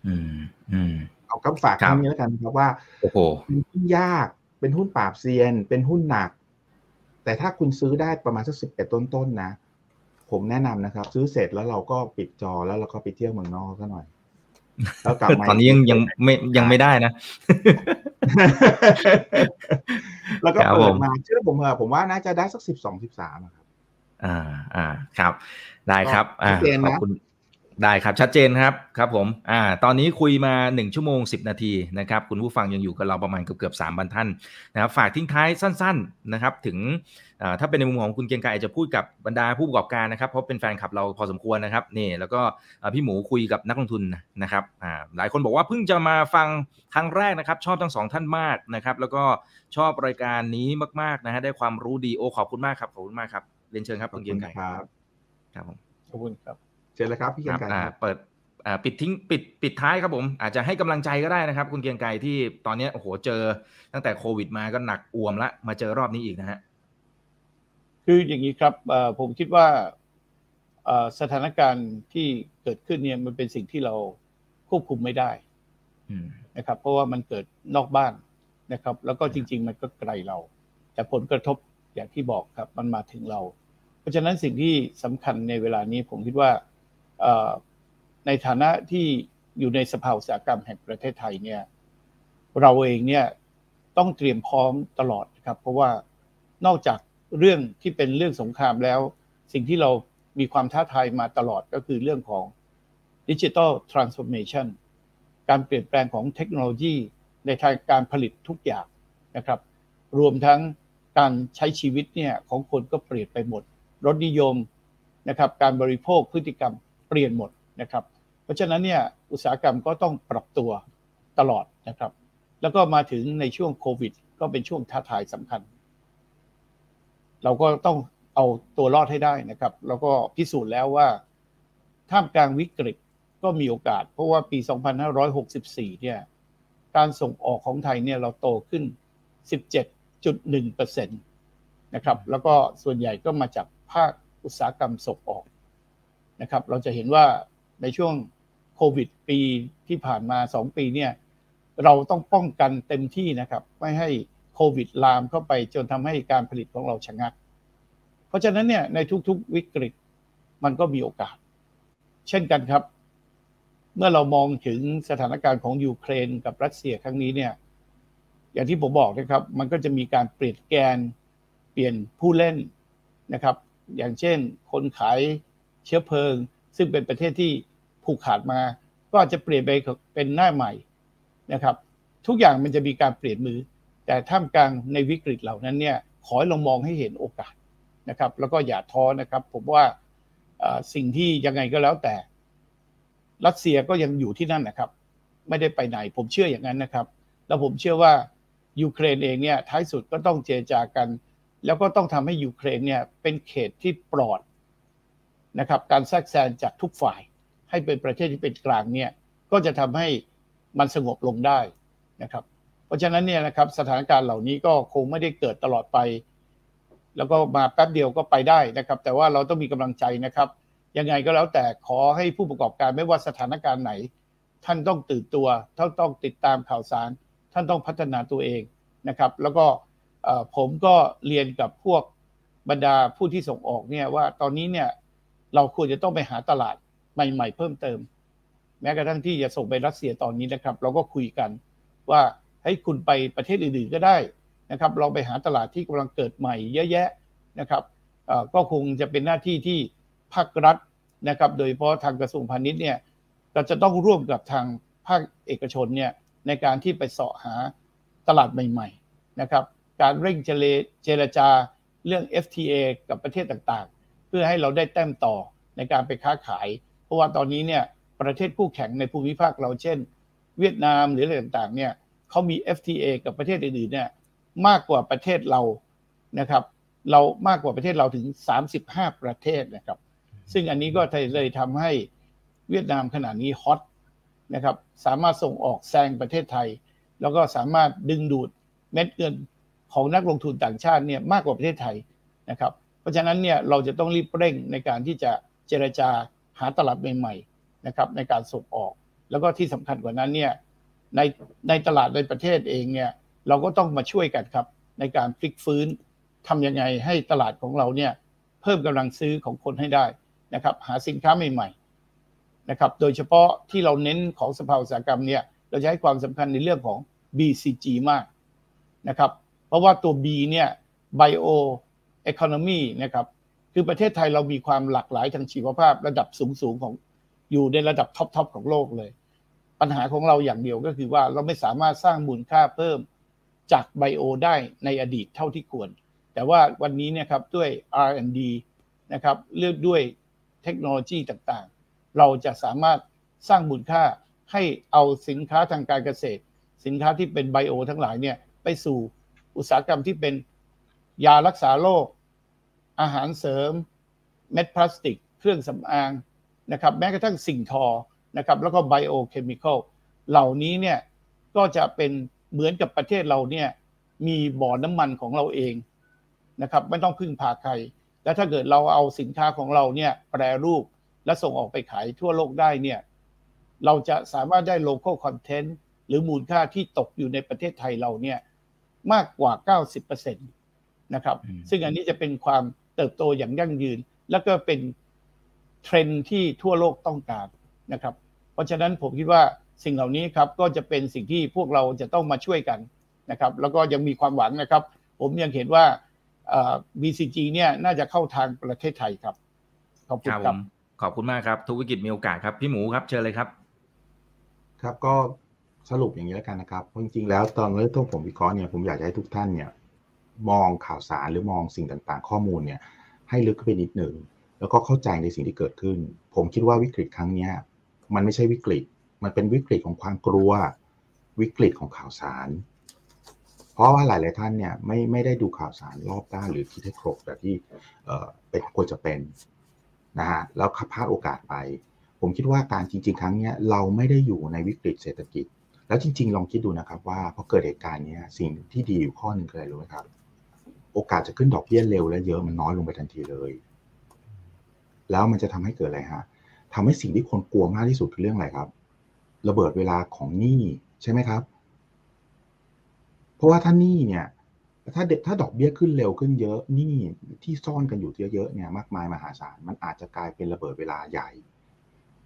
อืม อืม เอาคำฝากคำนี้แล้วกันครับว่า โอ้โหเป็นหุ้นยาก เป็นหุ้นปราบเซียน เป็นหุ้นหนัก แต่ถ้าคุณซื้อได้ประมาณสักสิบเอ็ดต้นๆนะ ผมแนะนำนะครับ ซื้อเสร็จแล้วเราก็ปิดจอแล้วเราก็ไปเที่ยวเมืองนอกซะหน่อยแล้วกลับมาตอนนี้ยังยังไม่ยังไม่ได้นะ แล้วก็เปิดมาเชื่อผมเถอะผมว่าน่าจะได้สักสิบสองสิบสามครับ อ่าอ่าครับ ได้ครับอ่าขอบคุณ ได้ครับชัดเจนครับครับผมอ่าตอนนี้คุยมา 1 ชั่วโมง 10 นาทีนะครับคุณผู้ฟังยังอยู่กับเราประมาณเกือบเกือบสามพันท่านนะครับฝากทิ้งท้ายสั้นๆนะครับถึงถ้าเป็นในมุมของคุณเกียงไกรจะพูดกับบรรดาผู้ประกอบการนะครับเพราะเป็นแฟนคลับเราพอสมควรนะครับนี่แล้วก็พี่หมูคุยกับนักลงทุนนะครับอ่าหลายคนบอกว่าเพิ่งจะมาฟังครั้งแรกนะครับชอบทั้งสองท่านมากนะครับแล้วก็ชอบรายการนี้มากๆนะฮะได้ความรู้ดีโอขอบคุณมากครับขอบคุณมากครับเรียนเชิญครับคุณเกียงไกรครับครับผมขอบคุณครับ ชิญเลยครับพี่เกียงไกรเปิดปิดทิ้งปิดปิดท้ายครับผม อาจจะให้กำลังใจก็ได้นะครับ คุณเกียงไกรที่ตอนนี้โอ้โหเจอตั้งแต่โควิดมาก็หนักอ่วมละมาเจอรอบนี้อีกนะฮะคืออย่างนี้ครับผมคิดว่าสถานการณ์ที่เกิดขึ้นเนี่ยมันเป็นสิ่งที่เราควบคุมไม่ได้นะครับ เพราะว่ามันเกิดนอกบ้านนะครับ แล้วก็จริง ๆ มันก็ไกลเรา แต่ผลกระทบอย่างที่บอกครับ มันมาถึงเรา เพราะฉะนั้นสิ่งที่สำคัญในเวลานี้ผมคิดว่า ในฐานะที่อยู่ในสภาอุตสาหกรรมแห่งประเทศไทยเนี่ยเราเองเนี่ยต้องเตรียมพร้อมตลอดครับ เพราะว่านอกจากเรื่องที่เป็นเรื่องสงครามแล้ว สิ่งที่เรามีความท้าทายมาตลอดก็คือเรื่องของดิจิทัลทรานส์ฟอร์เมชันการเปลี่ยนแปลงของเทคโนโลยีในทางการผลิตทุกอย่างนะครับ รวมทั้งการใช้ชีวิตเนี่ยของคนก็เปลี่ยนไปหมดรถนิยมนะครับ การบริโภคพฤติกรรม เปลี่ยนหมดนะครับ เพราะฉะนั้นเนี่ยอุตสาหกรรมก็ต้องปรับตัวตลอดนะครับ แล้วก็มาถึงในช่วงโควิด ก็เป็นช่วงท้าทายสำคัญ เราก็ต้องเอาตัวรอดให้ได้นะครับ แล้วก็พิสูจน์แล้วว่าท่ามกลางวิกฤตก็มีโอกาส เพราะว่าปี 2564 เนี่ย การส่งออกของไทยเนี่ยเราโตขึ้น 17.1%นะครับ แล้วก็ส่วนใหญ่ก็มาจากภาคอุตสาหกรรมส่งออก นะครับ เราจะเห็นว่าในช่วงโควิดปีที่ผ่านมา 2 ปีเนี่ยเราต้องป้องกันเต็มที่นะครับ ไม่ให้โควิดลามเข้าไปจนทำให้การผลิตของเราชะงัก เพราะฉะนั้นเนี่ยในทุกๆวิกฤตมันก็มีโอกาส เช่นกันครับ เมื่อเรามองถึงสถานการณ์ของยูเครนกับรัสเซียครั้งนี้เนี่ยอย่างที่ผมบอกนะครับ มันก็จะมีการเปลี่ยนแกนเปลี่ยนผู้เล่นนะครับ อย่างเช่น คนขาย เชื้อเพลิง ซึ่งเป็นประเทศที่ผูกขาดมา ก็อาจจะเปลี่ยนไปเป็นหน้าใหม่นะครับ ทุกอย่างมันจะมีการเปลี่ยนมือ แต่ท่ามกลางในวิกฤตเหล่านั้นเนี่ยขอให้เรามองให้เห็นโอกาสนะครับ แล้วก็อย่าท้อนะครับ ผมว่าสิ่งที่ยังไงก็แล้วแต่ รัสเซียก็ยังอยู่ที่นั่นนะครับ ไม่ได้ไปไหน ผมเชื่ออย่างนั้นนะครับ แล้วผมเชื่อว่ายูเครนเองเนี่ยท้ายสุดก็ต้องเจรจากัน แล้วก็ต้องทำให้ยูเครนเนี่ยเป็นเขตที่ปลอด นะครับการแทรกแซงจากทุกฝ่าย ให้เป็นประเทศที่เป็นกลางเนี่ยก็จะทำให้มันสงบลงได้นะครับ เพราะฉะนั้นเนี่ยนะครับสถานการณ์เหล่านี้ก็คงไม่ได้เกิดตลอดไป แล้วก็มาแป๊บเดียวก็ไปได้นะครับ แต่ว่าเราต้องมีกำลังใจนะครับ ยังไงก็แล้วแต่ขอให้ผู้ประกอบการไม่ว่าสถานการณ์ไหน ท่านต้องตื่นตัวท่านต้องติดตามข่าวสาร ท่านต้องพัฒนาตัวเองนะครับ แล้วก็ผมก็เรียนกับพวกบรรดาผู้ที่ส่งออกเนี่ยว่าตอนนี้เนี่ย เราควรจะต้องไปหาตลาดใหม่ ๆ เพิ่มเติม แม้กระทั่งที่จะส่งไปรัสเซียตอนนี้นะครับ เราก็คุยกันว่าให้คุณไปประเทศอื่นๆก็ได้นะครับเราไปหาตลาดที่กำลังเกิดใหม่เยอะแยะนะครับก็คงจะเป็นหน้าที่ที่ภาครัฐนะครับ โดยเฉพาะทางกระทรวงพาณิชย์เนี่ยเราจะต้องร่วมกับทางภาคเอกชนเนี่ยในการที่ไปเสาะหาตลาดใหม่ ๆนะครับ การเร่งเจรจาเรื่อง FTA กับประเทศต่างๆ เพื่อให้เราได้แต้มต่อในการไปค้าขาย เพราะว่าตอนนี้เนี่ยประเทศคู่แข่งในภูมิภาคเราเช่น เวียดนามหรืออะไรต่างๆเนี่ยเขามี FTA กับประเทศอื่นๆเนี่ยมากกว่าประเทศเรานะครับ เรามากกว่าประเทศเราถึง 35 ประเทศนะครับ ซึ่งอันนี้ก็เลยทำให้เวียดนามขณะนี้ฮอตนะครับสามารถส่งออกแซงประเทศไทย แล้วก็สามารถดึงดูดเม็ดเงินของนักลงทุนต่างชาติเนี่ยมากกว่าประเทศไทยนะครับ ราะฉะนั้นเนี่ยเราจะต้องรีบเร่งในการที่จะเจรจาหาตลาดใหม่ๆนะครับในการส่งออก แล้วก็ที่สำคัญกว่านั้นเนี่ยในในตลาดในประเทศเองเนี่ยเราก็ต้องมาช่วยกันครับ ในการพลิกฟื้นทำยังไงให้ตลาดของเราเนี่ยเพิ่มกำลังซื้อของคนให้ได้นะครับ หาสินค้าใหม่ๆนะครับ โดยเฉพาะที่เราเน้นของสภาอุตสาหกรรมเนี่ยเราจะให้ความสำคัญในเรื่องของ BCG มากนะครับ เพราะว่าตัว B เนี่ย Bio Economy นะครับคือประเทศไทยเรามีความหลากหลายทางชีวภาพระดับสูงๆของอยู่ในระดับท็อปๆของโลกเลย ปัญหาของเราอย่างเดียวก็คือว่าเราไม่สามารถสร้างมูลค่าเพิ่มจากไบโอได้ในอดีตเท่าที่ควร แต่ว่าวันนี้นี่ยครับด้วย R&D นะครับเลือกด้วยเทคโนโลยีต่างๆ เราจะสามารถสร้างมูลค่าให้เอาสินค้าทางการเกษตร สินค้าที่เป็นไบโอทั้งหลายเนี่ยไปสู่อุตสาหกรรมที่เป็น ยารักษาโรคอาหารเสริม เม็ดพลาสติก เครื่องสำอางนะครับแม้กระทั่งสิ่งทอนะครับแล้วก็ไบโอเคมีคอลเหล่านี้เนี่ยก็จะเป็นเหมือนกับประเทศเราเนี่ยมีบ่อน้ำมันของเราเองนะครับไม่ต้องพึ่งพาใคร และถ้าเกิดเราเอาสินค้าของเราเนี่ยแปรรูปและส่งออกไปขายทั่วโลกได้เนี่ยเราจะสามารถได้ local content หรือมูลค่าที่ตกอยู่ในประเทศไทยเราเนี่ยมากกว่า 90% นะครับ ซึ่งอันนี้จะเป็นความเติบโตอย่างยั่งยืน แล้วก็เป็นเทรนด์ที่ทั่วโลกต้องการนะครับ เพราะฉะนั้นผมคิดว่าสิ่งเหล่านี้ครับก็จะเป็นสิ่งที่พวกเราจะต้องมาช่วยกันนะครับ แล้วก็ยังมีความหวังนะครับ ผมยังเห็นว่า BCG เนี่ยน่าจะเข้าทางประเทศไทยครับ ขอบคุณครับ ขอบคุณมากครับ ทุกวิกฤตมีโอกาสครับ พี่หมูครับเชิญเลยครับ ครับก็สรุปอย่างนี้แล้วกันนะครับเพราะจริงๆแล้วตอนเริ่มต้นผมวิเคราะห์เนี่ยผมอยากให้ทุกท่านเนี่ย มองข่าวสารหรือมองสิ่งต่างๆ ข้อมูลเนี่ยให้ลึกขึ้นไปนิดหนึ่งแล้วก็เข้าใจในสิ่งที่เกิดขึ้น ผมคิดว่าวิกฤตครั้งนี้มันไม่ใช่วิกฤต มันเป็นวิกฤตของความกลัว วิกฤตของข่าวสาร เพราะว่าหลายๆท่านเนี่ยไม่ไม่ได้ดูข่าวสารรอบด้านหรือคิดให้ครบแต่ที่เป็นควรจะเป็นนะฮะแล้วขับพลาดโอกาสไป ผมคิดว่าการจริง ๆ ครั้งนี้เราไม่ได้อยู่ในวิกฤตเศรษฐกิจ แล้วจริง ๆ ลองคิดดูนะครับว่าพอเกิดเหตุการณ์นี้สิ่งที่ดีอยู่ข้อหนึ่งคืออะไรรู้ไหมครับ โอกาสจะขึ้นดอกเบี้ยเร็วและเยอะมันน้อยลงไปทันทีเลย แล้วมันจะทำให้เกิดอะไรฮะทำให้สิ่งที่คนกลัวมากที่สุดคือเรื่องอะไรครับ ระเบิดเวลาของหนี้ใช่ไหมครับ เพราะว่าถ้าหนี้เนี่ย ถ้าเด็กถ้าดอกเบี้ยขึ้นเร็วขึ้นเยอะหนี้ที่ซ่อนกันอยู่เยอะๆเนี่ย มากมายมหาศาลมันอาจจะกลายเป็นระเบิดเวลาใหญ่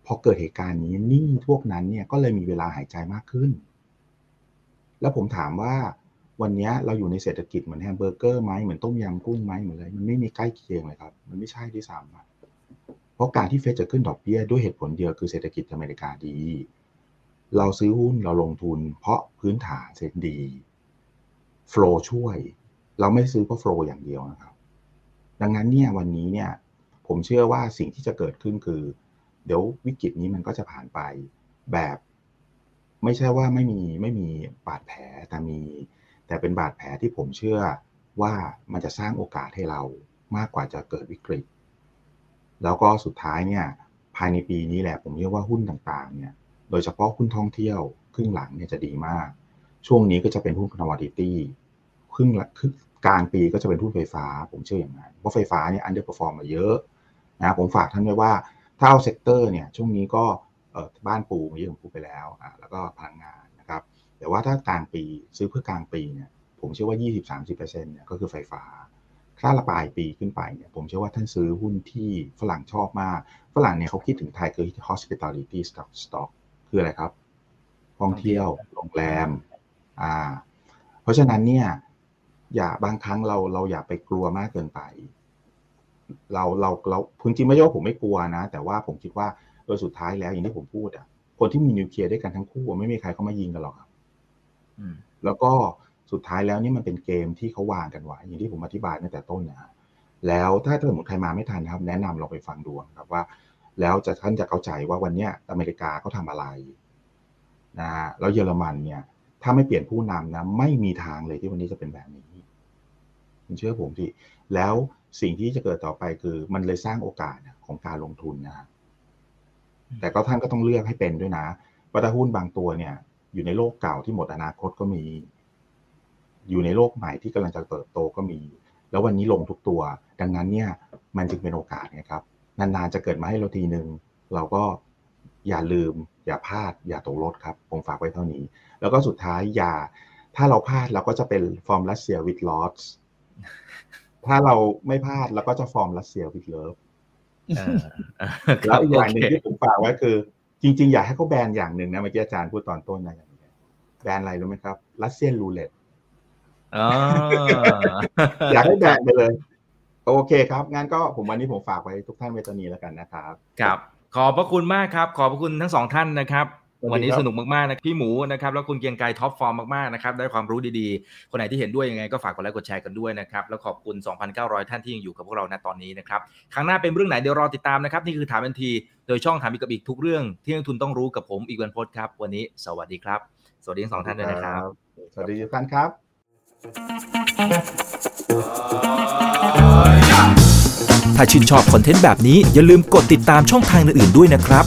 พอเกิดเหตุการณ์นี้หนี้พวกนั้นเนี่ยก็เลยมีเวลาหายใจมากขึ้น แล้วผมถามว่า วันนี้เราอยู่ในเศรษฐกิจเหมือนแฮมเบอร์เกอร์ไหมเหมือนต้มยำกุ้งไหมเหมือนอะไรมันไม่มีใกล้เคียงเลยครับ มันไม่ใช่ที่สามเพราะการที่เฟดจะขึ้นดอกเบี้ยด้วยเหตุผลเดียวคือเศรษฐกิจอเมริกาดี เราซื้อหุ้นเราลงทุน เพราะพื้นฐานเศรษฐดีโฟล์ช่วย เราไม่ซื้อเพราะโฟล์อย่างเดียวนะครับ ดังนั้นเนี่ยวันนี้เนี่ยผมเชื่อว่าสิ่งที่จะเกิดขึ้นคือ เดี๋ยววิกฤตนี้มันก็จะผ่านไปแบบ ไม่ใช่ว่าไม่มีไม่มีบาดแผลแต่มี แต่เป็นบาดแผลที่ผมเชื่อว่ามันจะสร้างโอกาสให้เรามากกว่าจะเกิดวิกฤต แล้วก็สุดท้ายเนี่ยภายในปีนี้แหละผมเชื่อว่าหุ้นต่างๆเนี่ยโดยเฉพาะหุ้นท่องเที่ยวครึ่งหลังเนี่ยจะดีมาก ช่วงนี้ก็จะเป็นหุ้น commodity ครึ่งครึ่งกลางปีก็จะเป็นหุ้นไฟฟ้า ผมเชื่ออย่างนั้นเพราะไฟฟ้าเนี่ย underperform มาเยอะนะผมฝากท่านไว้ว่าถ้าเอา sector เนี่ยช่วงนี้ก็บ้านปูเมื่อกี้ผมพูดไปแล้วอ่าแล้วก็พลังงาน แต่ว่าถ้ากลางปีซื้อเพื่อกลางปีเนี่ยผมเชื่อว่า 20-30%เนี่ยก็คือไฟฟ้า แต่ละปลายปีขึ้นไปเนี่ยผมเชื่อว่าท่านซื้อหุ้นที่ฝรั่งชอบมาก ฝรั่งเนี่ยเขาคิดถึงไทยคือ hospitality stock stock คืออะไรครับท่องเที่ยวโรงแรมอ่าเพราะฉะนั้นเนี่ยอย่าบางครั้งเราเราอย่าไปกลัวมากเกินไป เราเราเราจริงไม่ใช่ว่าผมไม่กลัวนะ แต่ว่าผมคิดว่าโดยสุดท้ายแล้วอย่างที่ผมพูดอะคนที่มีนิวเคลียร์ด้วยกันทั้งคู่ไม่มีใครเข้ามายิงกันหรอกครับ แล้วก็สุดท้ายแล้วนี่มันเป็นเกมที่เขาวางกันไว้อย่างที่ผมอธิบายตั้งแต่ต้นนะแล้วถ้าสมมติใครมาไม่ทันครับ แนะนำเราไปฟังดูครับว่า แล้วจะท่านจะเข้าใจว่าวันนี้อเมริกาเขาทาอะไรนะฮะแล้วเยอรมันเนี่ย ถ้าไม่เปลี่ยนผู้นำนะไม่มีทางเลยที่วันนี้จะเป็นแบบนี้คุณเชื่อผมที่แล้วสิ่งที่จะเกิดต่อไปคือมันเลยสร้างโอกาสของการลงทุนนะแต่ก็ท่านก็ต้องเลือกให้เป็นด้วยนะว่าถ้าหุ้นบางตัวเนี่ย อยู่ในโลกเก่าที่หมดอนาคตก็มี อยู่ในโลกใหม่ที่กำลังจะเติบโตก็มี แล้ววันนี้ลงทุกตัว ดังนั้นเนี่ยมันจึงเป็นโอกาสนะครับ นานๆจะเกิดมาให้เราทีหนึ่งเราก็อย่าลืม อย่าพลาด อย่าตกรถครับผมฝากไว้เท่านี้ แล้วก็สุดท้ายอย่า ถ้าเราพลาดเราก็จะเป็นฟอร์มรัสเซียวิดลอสถ้าเราไม่พลาดเราก็จะฟอร์มรัสเซียวิดเลิฟแล้วอีกอย่างหนึ่งที่ผมฝากไว้คือ จริง ๆ อยากให้เขาแบนอย่างหนึ่งนะเมื่อกี้อาจารย์พูดตอนต้นนะแบนอะไรรู้ไหมครับ Russian roulette อยากให้แบนไปเลย โอเคครับ งั้นก็ผมวันนี้ผมฝากไว้ทุกท่านไว้ตอนนี้แล้วกันนะครับ ครับ ขอบพระคุณมากครับ ขอบพระคุณทั้งสองท่านนะครับ วันนี้สนุกมากๆนะพี่หมูนะครับแล้วคุณเกียงไกร top form มากๆนะครับได้ความรู้ดีๆ คนไหนที่เห็นด้วยยังไงก็ฝากกดไลค์กดแชร์กันด้วยนะครับแล้วขอบคุณ 2,900 ท่านที่ยังอยู่กับพวกเราณตอนนี้นะครับครั้งหน้าเป็นเรื่องไหนเดี๋ยวรอติดตามนะครับนี่คือถามทันที โดยช่องถามอีกกับอีกทุกเรื่องที่นักทุนต้องรู้กับผมอีกวันพจน์ครับ วันนี้สวัสดีครับ สวัสดีทั้งสองท่านด้วยนะครับสวัสดีทุกท่านครับ ถ้าชื่นชอบคอนเทนต์แบบนี้อย่าลืมกดติดตามช่องทางอื่นๆด้วยนะครับ